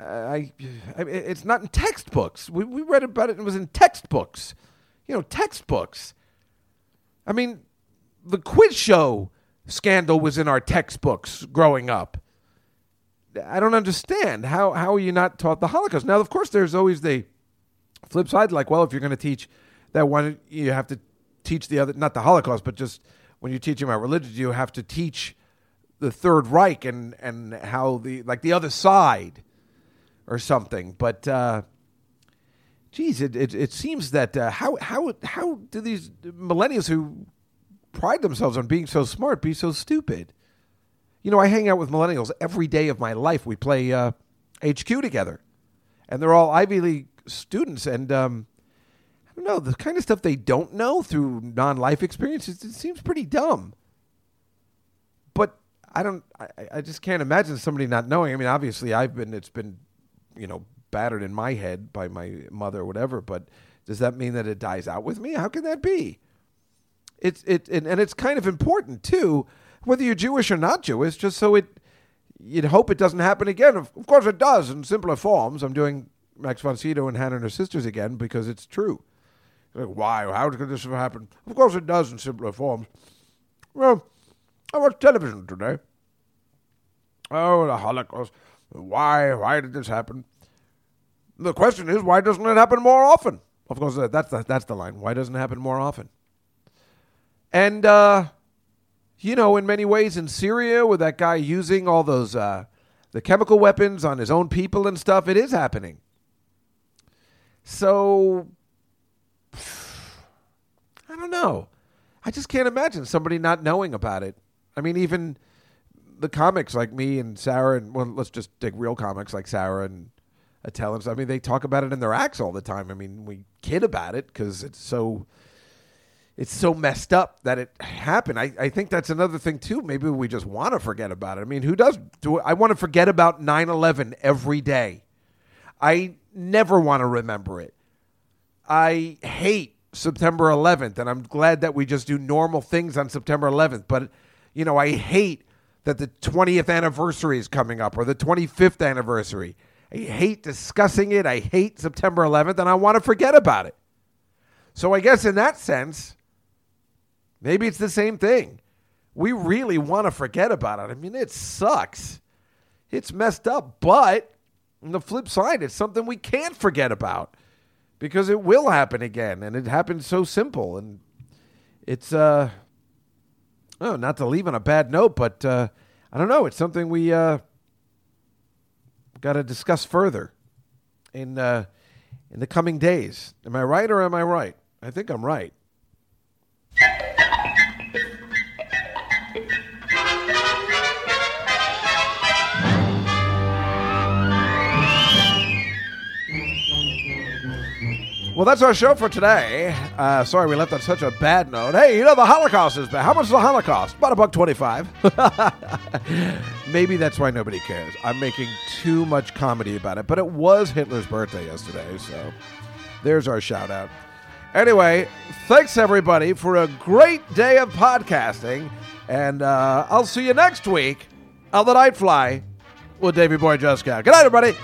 Uh, I, I, it's not in textbooks. We, we read about it. It was in textbooks. You know, textbooks. I mean, the quiz show scandal was in our textbooks growing up. I don't understand how how are you not taught the Holocaust? Now, of course, there's always the flip side. Like, well, if you're going to teach that one, you have to teach the other, not the Holocaust, but just when you're teaching about religion, you have to teach the Third Reich and and how the like the other side or something. But uh, geez, it, it it seems that uh, how how how do these millennials who pride themselves on being so smart be so stupid? You know, I hang out with millennials every day of my life. We play uh, HQ together, and they're all Ivy League students. And um, Know the kind of stuff they don't know through non-life experiences. It seems pretty dumb. But I don't. I, I just can't imagine somebody not knowing. I mean, obviously, I've been. It's been, you know, battered in my head by my mother or whatever. But does that mean that it dies out with me? How can that be? It's it and, and it's kind of important too, whether you're Jewish or not Jewish, just so it. You'd hope it doesn't happen again. Of, of course, it does in simpler forms. I'm doing Max von Sydow and Hannah and her sisters again because it's true. Like, why? How could this have happened? Of course, it does in simpler forms. Well, I watched television today. Oh, the Holocaust. Why? Why did this happen? The question is, why doesn't it happen more often? Of course, that's the, that's the line. Why doesn't it happen more often? And, uh, you know, in many ways in Syria, with that guy using all those, uh, the chemical weapons on his own people and stuff, it is happening. So, I don't know. I just can't imagine somebody not knowing about it. I mean, even the comics like me and Sarah, and well, let's just take real comics like Sarah and Attell and stuff. I mean, they talk about it in their acts all the time. I mean, we kid about it because it's so it's so messed up that it happened. I, I think that's another thing too. Maybe we just want to forget about it. I mean, who does do? I want to forget about 9-11 every day. I never want to remember it. I hate September 11th, and I'm glad that we just do normal things on September 11th. But, you know, I hate that the 20th anniversary is coming up or the 25th anniversary. I hate discussing it. I hate September 11th, and I want to forget about it. So I guess in that sense, maybe it's the same thing. We really want to forget about it. I mean, it sucks. It's messed up, but on the flip side, it's something we can't forget about because it will happen again, and it happened so simple. And it's uh, oh, not to leave on a bad note, but uh, I don't know. It's something we uh, got to discuss further in uh, in the coming days. Am I right or am I right? I think I'm right. Well, that's our show for today. Uh, sorry we left on such a bad note. Hey, you know the Holocaust is bad. How much is the Holocaust? About a buck twenty-five. Maybe that's why nobody cares. I'm making too much comedy about it, but it was Hitler's birthday yesterday, so there's our shout out. Anyway, thanks everybody for a great day of podcasting, and uh, I'll see you next week on the Night Fly with Davey Boy Juskow. Good night, everybody.